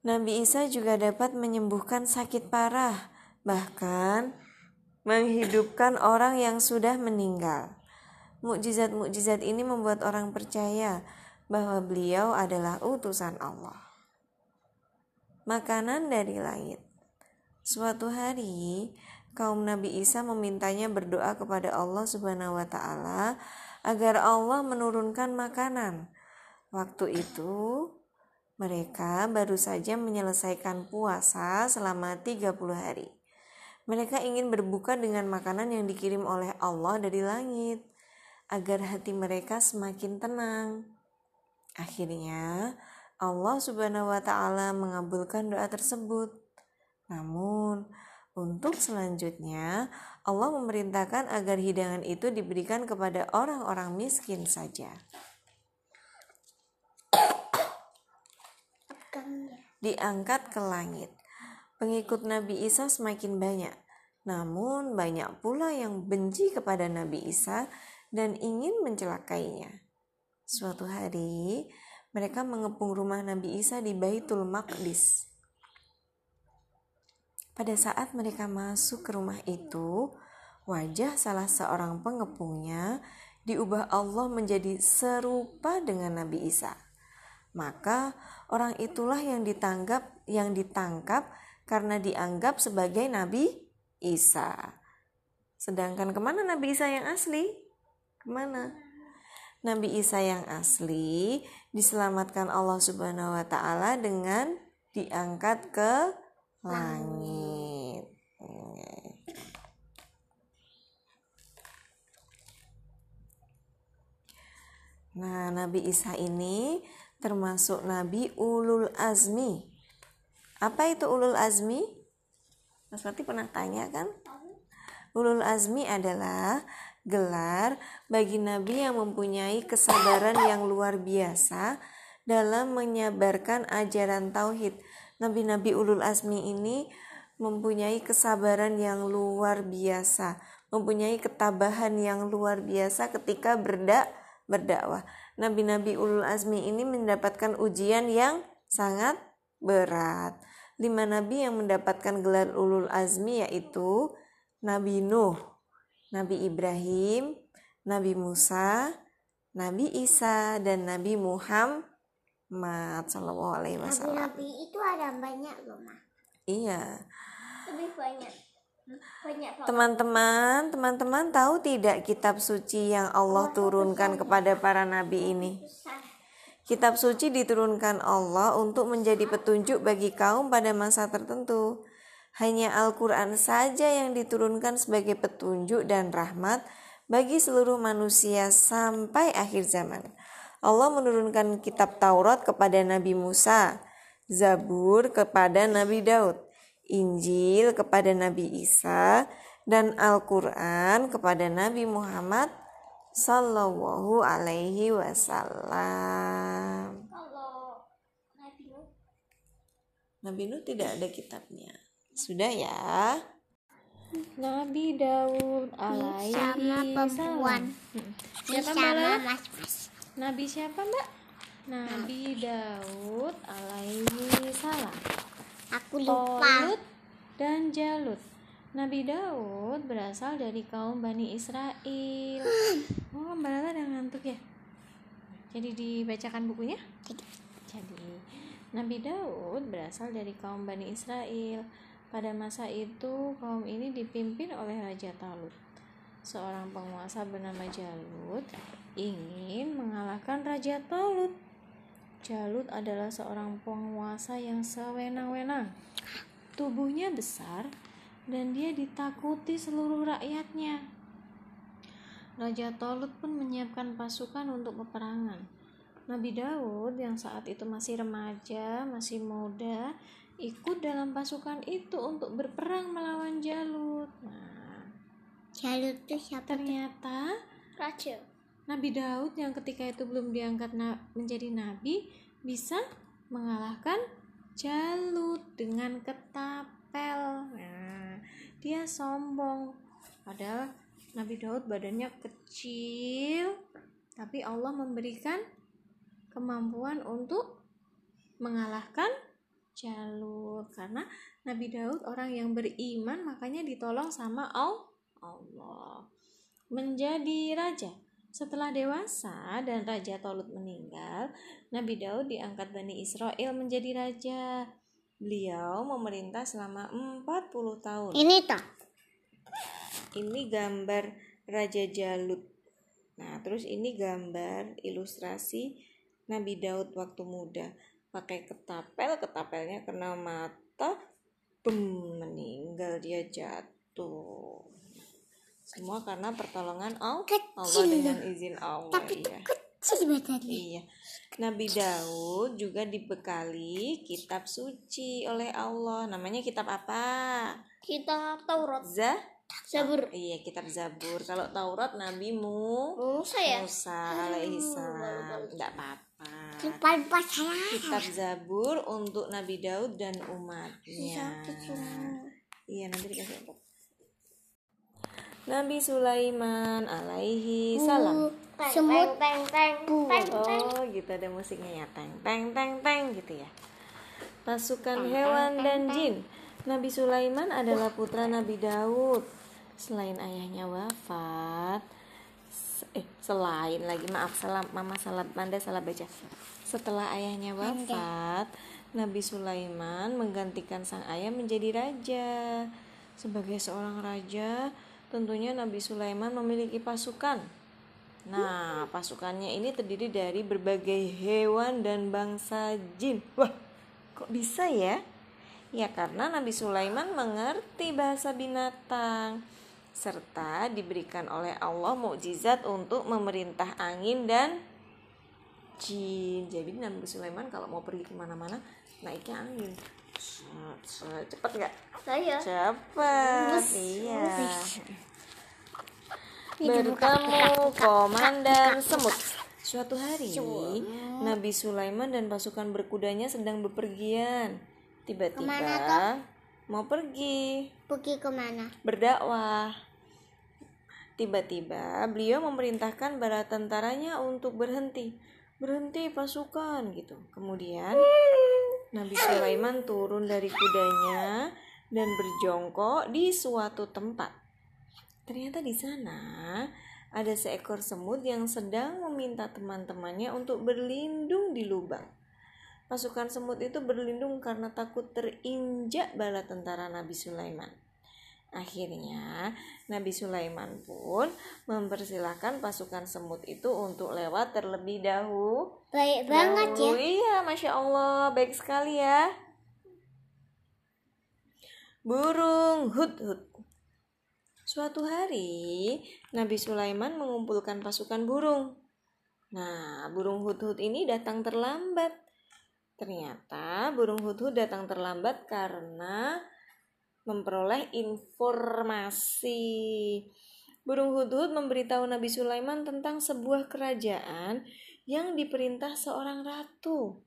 Nabi Isa juga dapat menyembuhkan sakit parah, bahkan menghidupkan orang yang sudah meninggal. Mukjizat-mukjizat ini membuat orang percaya bahwa beliau adalah utusan Allah. Makanan dari langit. Suatu hari, kaum Nabi Isa memintanya berdoa kepada Allah Subhanahu wa taala agar Allah menurunkan makanan. Waktu itu, mereka baru saja menyelesaikan puasa selama 30 hari. Mereka ingin berbuka dengan makanan yang dikirim oleh Allah dari langit agar hati mereka semakin tenang. Akhirnya, Allah Subhanahu wa taala mengabulkan doa tersebut. Namun, untuk selanjutnya, Allah memerintahkan agar hidangan itu diberikan kepada orang-orang miskin saja. Diangkat ke langit. Pengikut Nabi Isa semakin banyak, namun banyak pula yang benci kepada Nabi Isa dan ingin mencelakainya. Suatu hari, mereka mengepung rumah Nabi Isa di Baitul Maqdis. Pada saat mereka masuk ke rumah itu, wajah salah seorang pengepungnya diubah Allah menjadi serupa dengan Nabi Isa. Maka orang itulah yang ditangkap yang ditangkap karena dianggap sebagai Nabi Isa. Sedangkan ke mana Nabi Isa yang asli? Ke mana? Nabi Isa yang asli diselamatkan Allah Subhanahu wa Ta'ala dengan diangkat ke langit. Nah, Nabi Isa ini termasuk Nabi Ulul Azmi apa itu ulul azmi? Mas Fatih pernah tanya kan? Ulul azmi adalah gelar bagi nabi yang mempunyai kesabaran yang luar biasa dalam menyebarkan ajaran tauhid. Nabi-nabi ulul azmi ini mempunyai kesabaran yang luar biasa, mempunyai ketabahan yang luar biasa ketika berdak berdakwah. Nabi-nabi ulul azmi ini mendapatkan ujian yang sangat berat lima nabi yang mendapatkan gelar ulul azmi yaitu Nabi Nuh, Nabi Ibrahim, Nabi Musa, Nabi Isa dan Nabi Muhammad Sallallahu Alaihi Wasallam. Nabi itu ada banyak loh, Ma. Iya. Lebih banyak. Teman-teman, teman-teman tahu tidak kitab suci yang Allah turunkan kepada para nabi ini? Kitab suci diturunkan Allah untuk menjadi petunjuk bagi kaum pada masa tertentu. Hanya Al-Quran saja yang diturunkan sebagai petunjuk dan rahmat bagi seluruh manusia sampai akhir zaman. Allah menurunkan kitab Taurat kepada Nabi Musa, Zabur kepada Nabi Daud, Injil kepada Nabi Isa, dan Al-Quran kepada Nabi Muhammad Sallallahu alaihi wasallam. Nabi Nuh tidak ada kitabnya. Sudah ya. Nabi Daud alaihi salam. Siapa Mbak? Mas, mas. Nabi siapa Mbak? Nabi Daud alaihi salam. Aku lupa. Tolut dan Jalut. Nabi Daud berasal dari kaum Bani Israel. Oh, Mbak Lala udah ngantuk ya? Jadi dibacakan bukunya? Jadi, Nabi Daud berasal dari kaum Bani Israel. Pada masa itu, kaum ini dipimpin oleh Raja Talut. Seorang penguasa bernama Jalut ingin mengalahkan Raja Talut. Jalut adalah seorang penguasa yang sewenang-wenang. Tubuhnya besar dan dia ditakuti seluruh rakyatnya. Raja Tolut pun menyiapkan pasukan untuk peperangan. Nabi Daud yang saat itu masih remaja, masih muda, ikut dalam pasukan itu untuk berperang melawan Jalut. Nah, Jalut itu siapa? Ternyata Raja. Nabi Daud yang ketika itu belum diangkat menjadi nabi bisa mengalahkan Jalut dengan ketapel. Nah, dia sombong. Padahal Nabi Daud badannya kecil tapi Allah memberikan kemampuan untuk mengalahkan jalur karena Nabi Daud orang yang beriman makanya ditolong sama Allah. Menjadi raja setelah dewasa dan Raja Tolut meninggal, Nabi Daud diangkat Bani Israel menjadi raja. Beliau memerintah selama 40 tahun. Ini toh. Ini gambar Raja Jalut. Nah, terus ini gambar ilustrasi Nabi Daud waktu muda. Pakai ketapel, ketapelnya kena mata, bem meninggal dia jatuh semua karena pertolongan Allah Allah dengan izin Allah Tapi ya kecil badannya. Iya. Nabi Daud juga dibekali kitab suci oleh Allah. Namanya kitab apa? Kita Taurat. Za? Zabur. Iya, kitab Zabur. Kalau Taurat Nabi Mu Musa ya? Musa alaihi salam. Enggak apa-apa. Kitab Zabur untuk Nabi Daud dan umatnya. Iya, nanti dikasih apa? Nabi Sulaiman alaihi salam. Semut. Teng, teng, teng. Oh gitu ada musiknya ya. Teng teng teng teng gitu ya. Pasukan hewan dan jin. Nabi Sulaiman adalah putra Nabi Daud. Selain ayahnya wafat Eh selain lagi maaf salah mama salah manda salah baca. Setelah ayahnya wafat Nabi Sulaiman menggantikan sang ayah menjadi raja. Sebagai seorang raja Tentunya Nabi Sulaiman memiliki pasukan Nah, pasukannya ini terdiri dari berbagai hewan dan bangsa jin. Wah, kok bisa ya? Ya karena Nabi Sulaiman mengerti bahasa binatang serta diberikan oleh Allah mukjizat untuk memerintah angin dan jin. Jadi Nabi Sulaiman kalau mau pergi ke mana-mana naiknya angin. Set. Cepet nggak? Saya. Cepat, iya. Bertemu komandan semut. Suatu hari, Nabi Sulaiman dan pasukan berkudanya sedang bepergian. Tiba-tiba mau pergi Pergi ke mana? berdakwah. Tiba-tiba beliau memerintahkan bala tentaranya untuk berhenti. Berhenti pasukan gitu. Kemudian Nabi Sulaiman turun dari kudanya dan berjongkok di suatu tempat. Ternyata di sana ada seekor semut yang sedang meminta teman-temannya untuk berlindung di lubang. Pasukan semut itu berlindung karena takut terinjak bala tentara Nabi Sulaiman. Akhirnya, Nabi Sulaiman pun mempersilahkan pasukan semut itu untuk lewat terlebih dahulu. Baik banget ya. Iya, masya Allah, baik sekali ya. Burung hut-hut. Suatu hari, Nabi Sulaiman mengumpulkan pasukan burung. Nah, burung hut-hut ini datang terlambat. Ternyata burung hut-hut datang terlambat karena memperoleh informasi. Burung hut-hut memberitahu Nabi Sulaiman tentang sebuah kerajaan yang diperintah seorang ratu.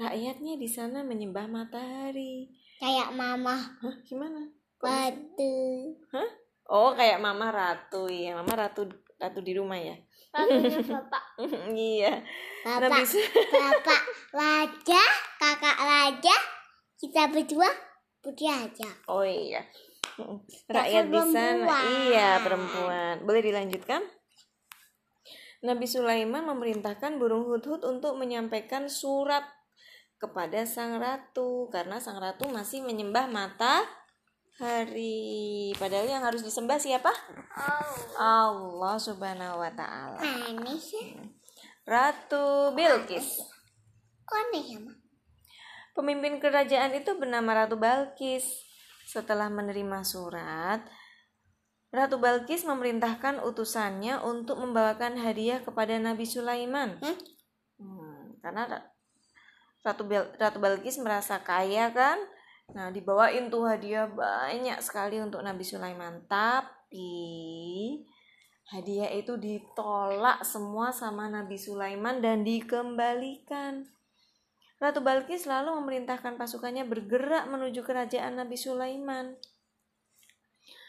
Rakyatnya di sana menyembah matahari. Kayak mama. Hah, gimana? Batu. Hah? Oh, kayak mama ratu ya. Mama ratu ratu di rumah ya. Batunya bapak. iya. Bapak. Nabi Bapak raja, kakak raja, kita berdua putri aja. Oh iya. Rakyat di sana. Iya, perempuan. Boleh dilanjutkan? Nabi Sulaiman memerintahkan burung hut-hut untuk menyampaikan surat kepada sang ratu karena sang ratu masih menyembah matahari. Padahal yang harus disembah siapa? Allah Subhanahu wa taala. Ratu Bilqis. Kok aneh ya? Pemimpin kerajaan itu bernama Ratu Balkis. Setelah menerima surat, Ratu Balkis memerintahkan utusannya untuk membawakan hadiah kepada Nabi Sulaiman. Hmm? Hmm, karena Ra- Ratu Bel- Ratu Balkis merasa kaya kan? Nah, dibawain tuh hadiah banyak sekali untuk Nabi Sulaiman. Tapi hadiah itu ditolak semua sama Nabi Sulaiman dan dikembalikan. Ratu Balkis lalu memerintahkan pasukannya bergerak menuju kerajaan Nabi Sulaiman.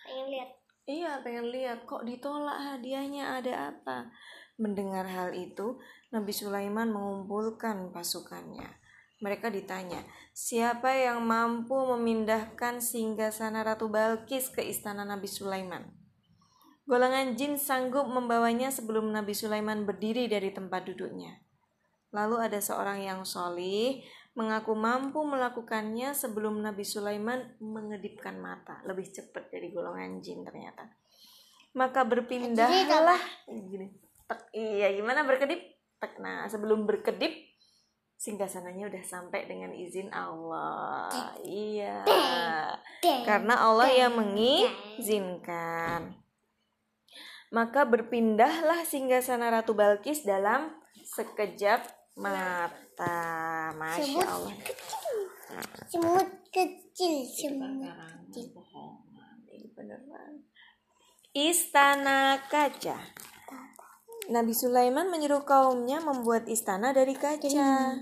Pengen lihat. Iya, pengen lihat kok ditolak hadiahnya ada apa. Mendengar hal itu, Nabi Sulaiman mengumpulkan pasukannya. Mereka ditanya, siapa yang mampu memindahkan singgasana Ratu Balkis ke istana Nabi Sulaiman? Golongan jin sanggup membawanya sebelum Nabi Sulaiman berdiri dari tempat duduknya. Lalu ada seorang yang solih mengaku mampu melakukannya sebelum Nabi Sulaiman mengedipkan mata. Lebih cepat dari golongan jin ternyata. Maka berpindahlah. Gini. Tek, iya, gimana berkedip? Tek. Nah, sebelum berkedip, singgasananya udah sampai dengan izin Allah. Iya. Karena Allah yang mengizinkan. Maka berpindahlah singgasana Ratu Balkis dalam sekejap mata. Masya Semut Allah. Semut kecil, semut. Ini beneran. Istana kaca. Nabi Sulaiman menyuruh kaumnya membuat istana dari kaca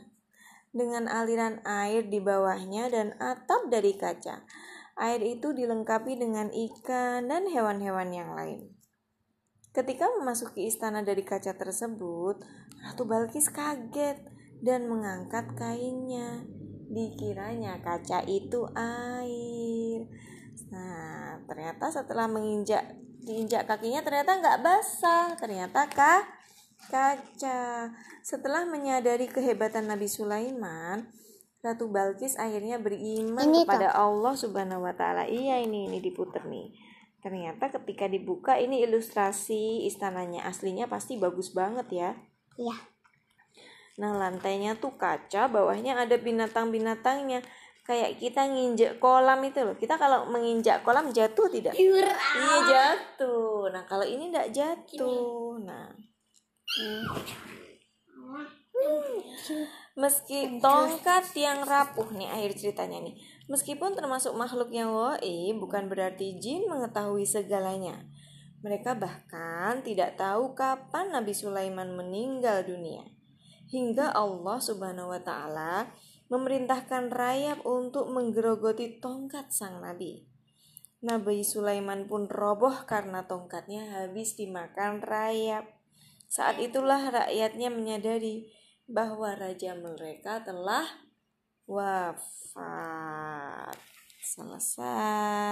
dengan aliran air di bawahnya dan atap dari kaca. Air itu dilengkapi dengan ikan dan hewan-hewan yang lain. Ketika memasuki istana dari kaca tersebut, Ratu Balkis kaget dan mengangkat kainnya. Dikiranya kaca itu air. Nah, ternyata setelah menginjak diinjak kakinya ternyata nggak basah. Ternyata kah kaca. Setelah menyadari kehebatan Nabi Sulaiman, Ratu Balkis akhirnya beriman Ini kepada Allah Subhanahu wa taala. Iya ini ini diputer nih. Ternyata ketika dibuka ini ilustrasi istananya aslinya pasti bagus banget ya. Iya. Nah, lantainya tuh kaca, bawahnya ada binatang-binatangnya. Kayak kita nginjek kolam itu loh. Kita kalau menginjak kolam jatuh tidak? Iya jatuh. Nah, kalau ini tidak jatuh. Nah, Meski tongkat yang rapuh nih akhir ceritanya nih. Meskipun termasuk makhluk yang woi, bukan berarti jin mengetahui segalanya. Mereka bahkan tidak tahu kapan Nabi Sulaiman meninggal dunia. Hingga Allah Subhanahu wa taala memerintahkan rayap untuk menggerogoti tongkat sang nabi. Nabi Sulaiman pun roboh karena tongkatnya habis dimakan rayap. Saat itulah rakyatnya menyadari bahwa raja mereka telah wafat. Selesai.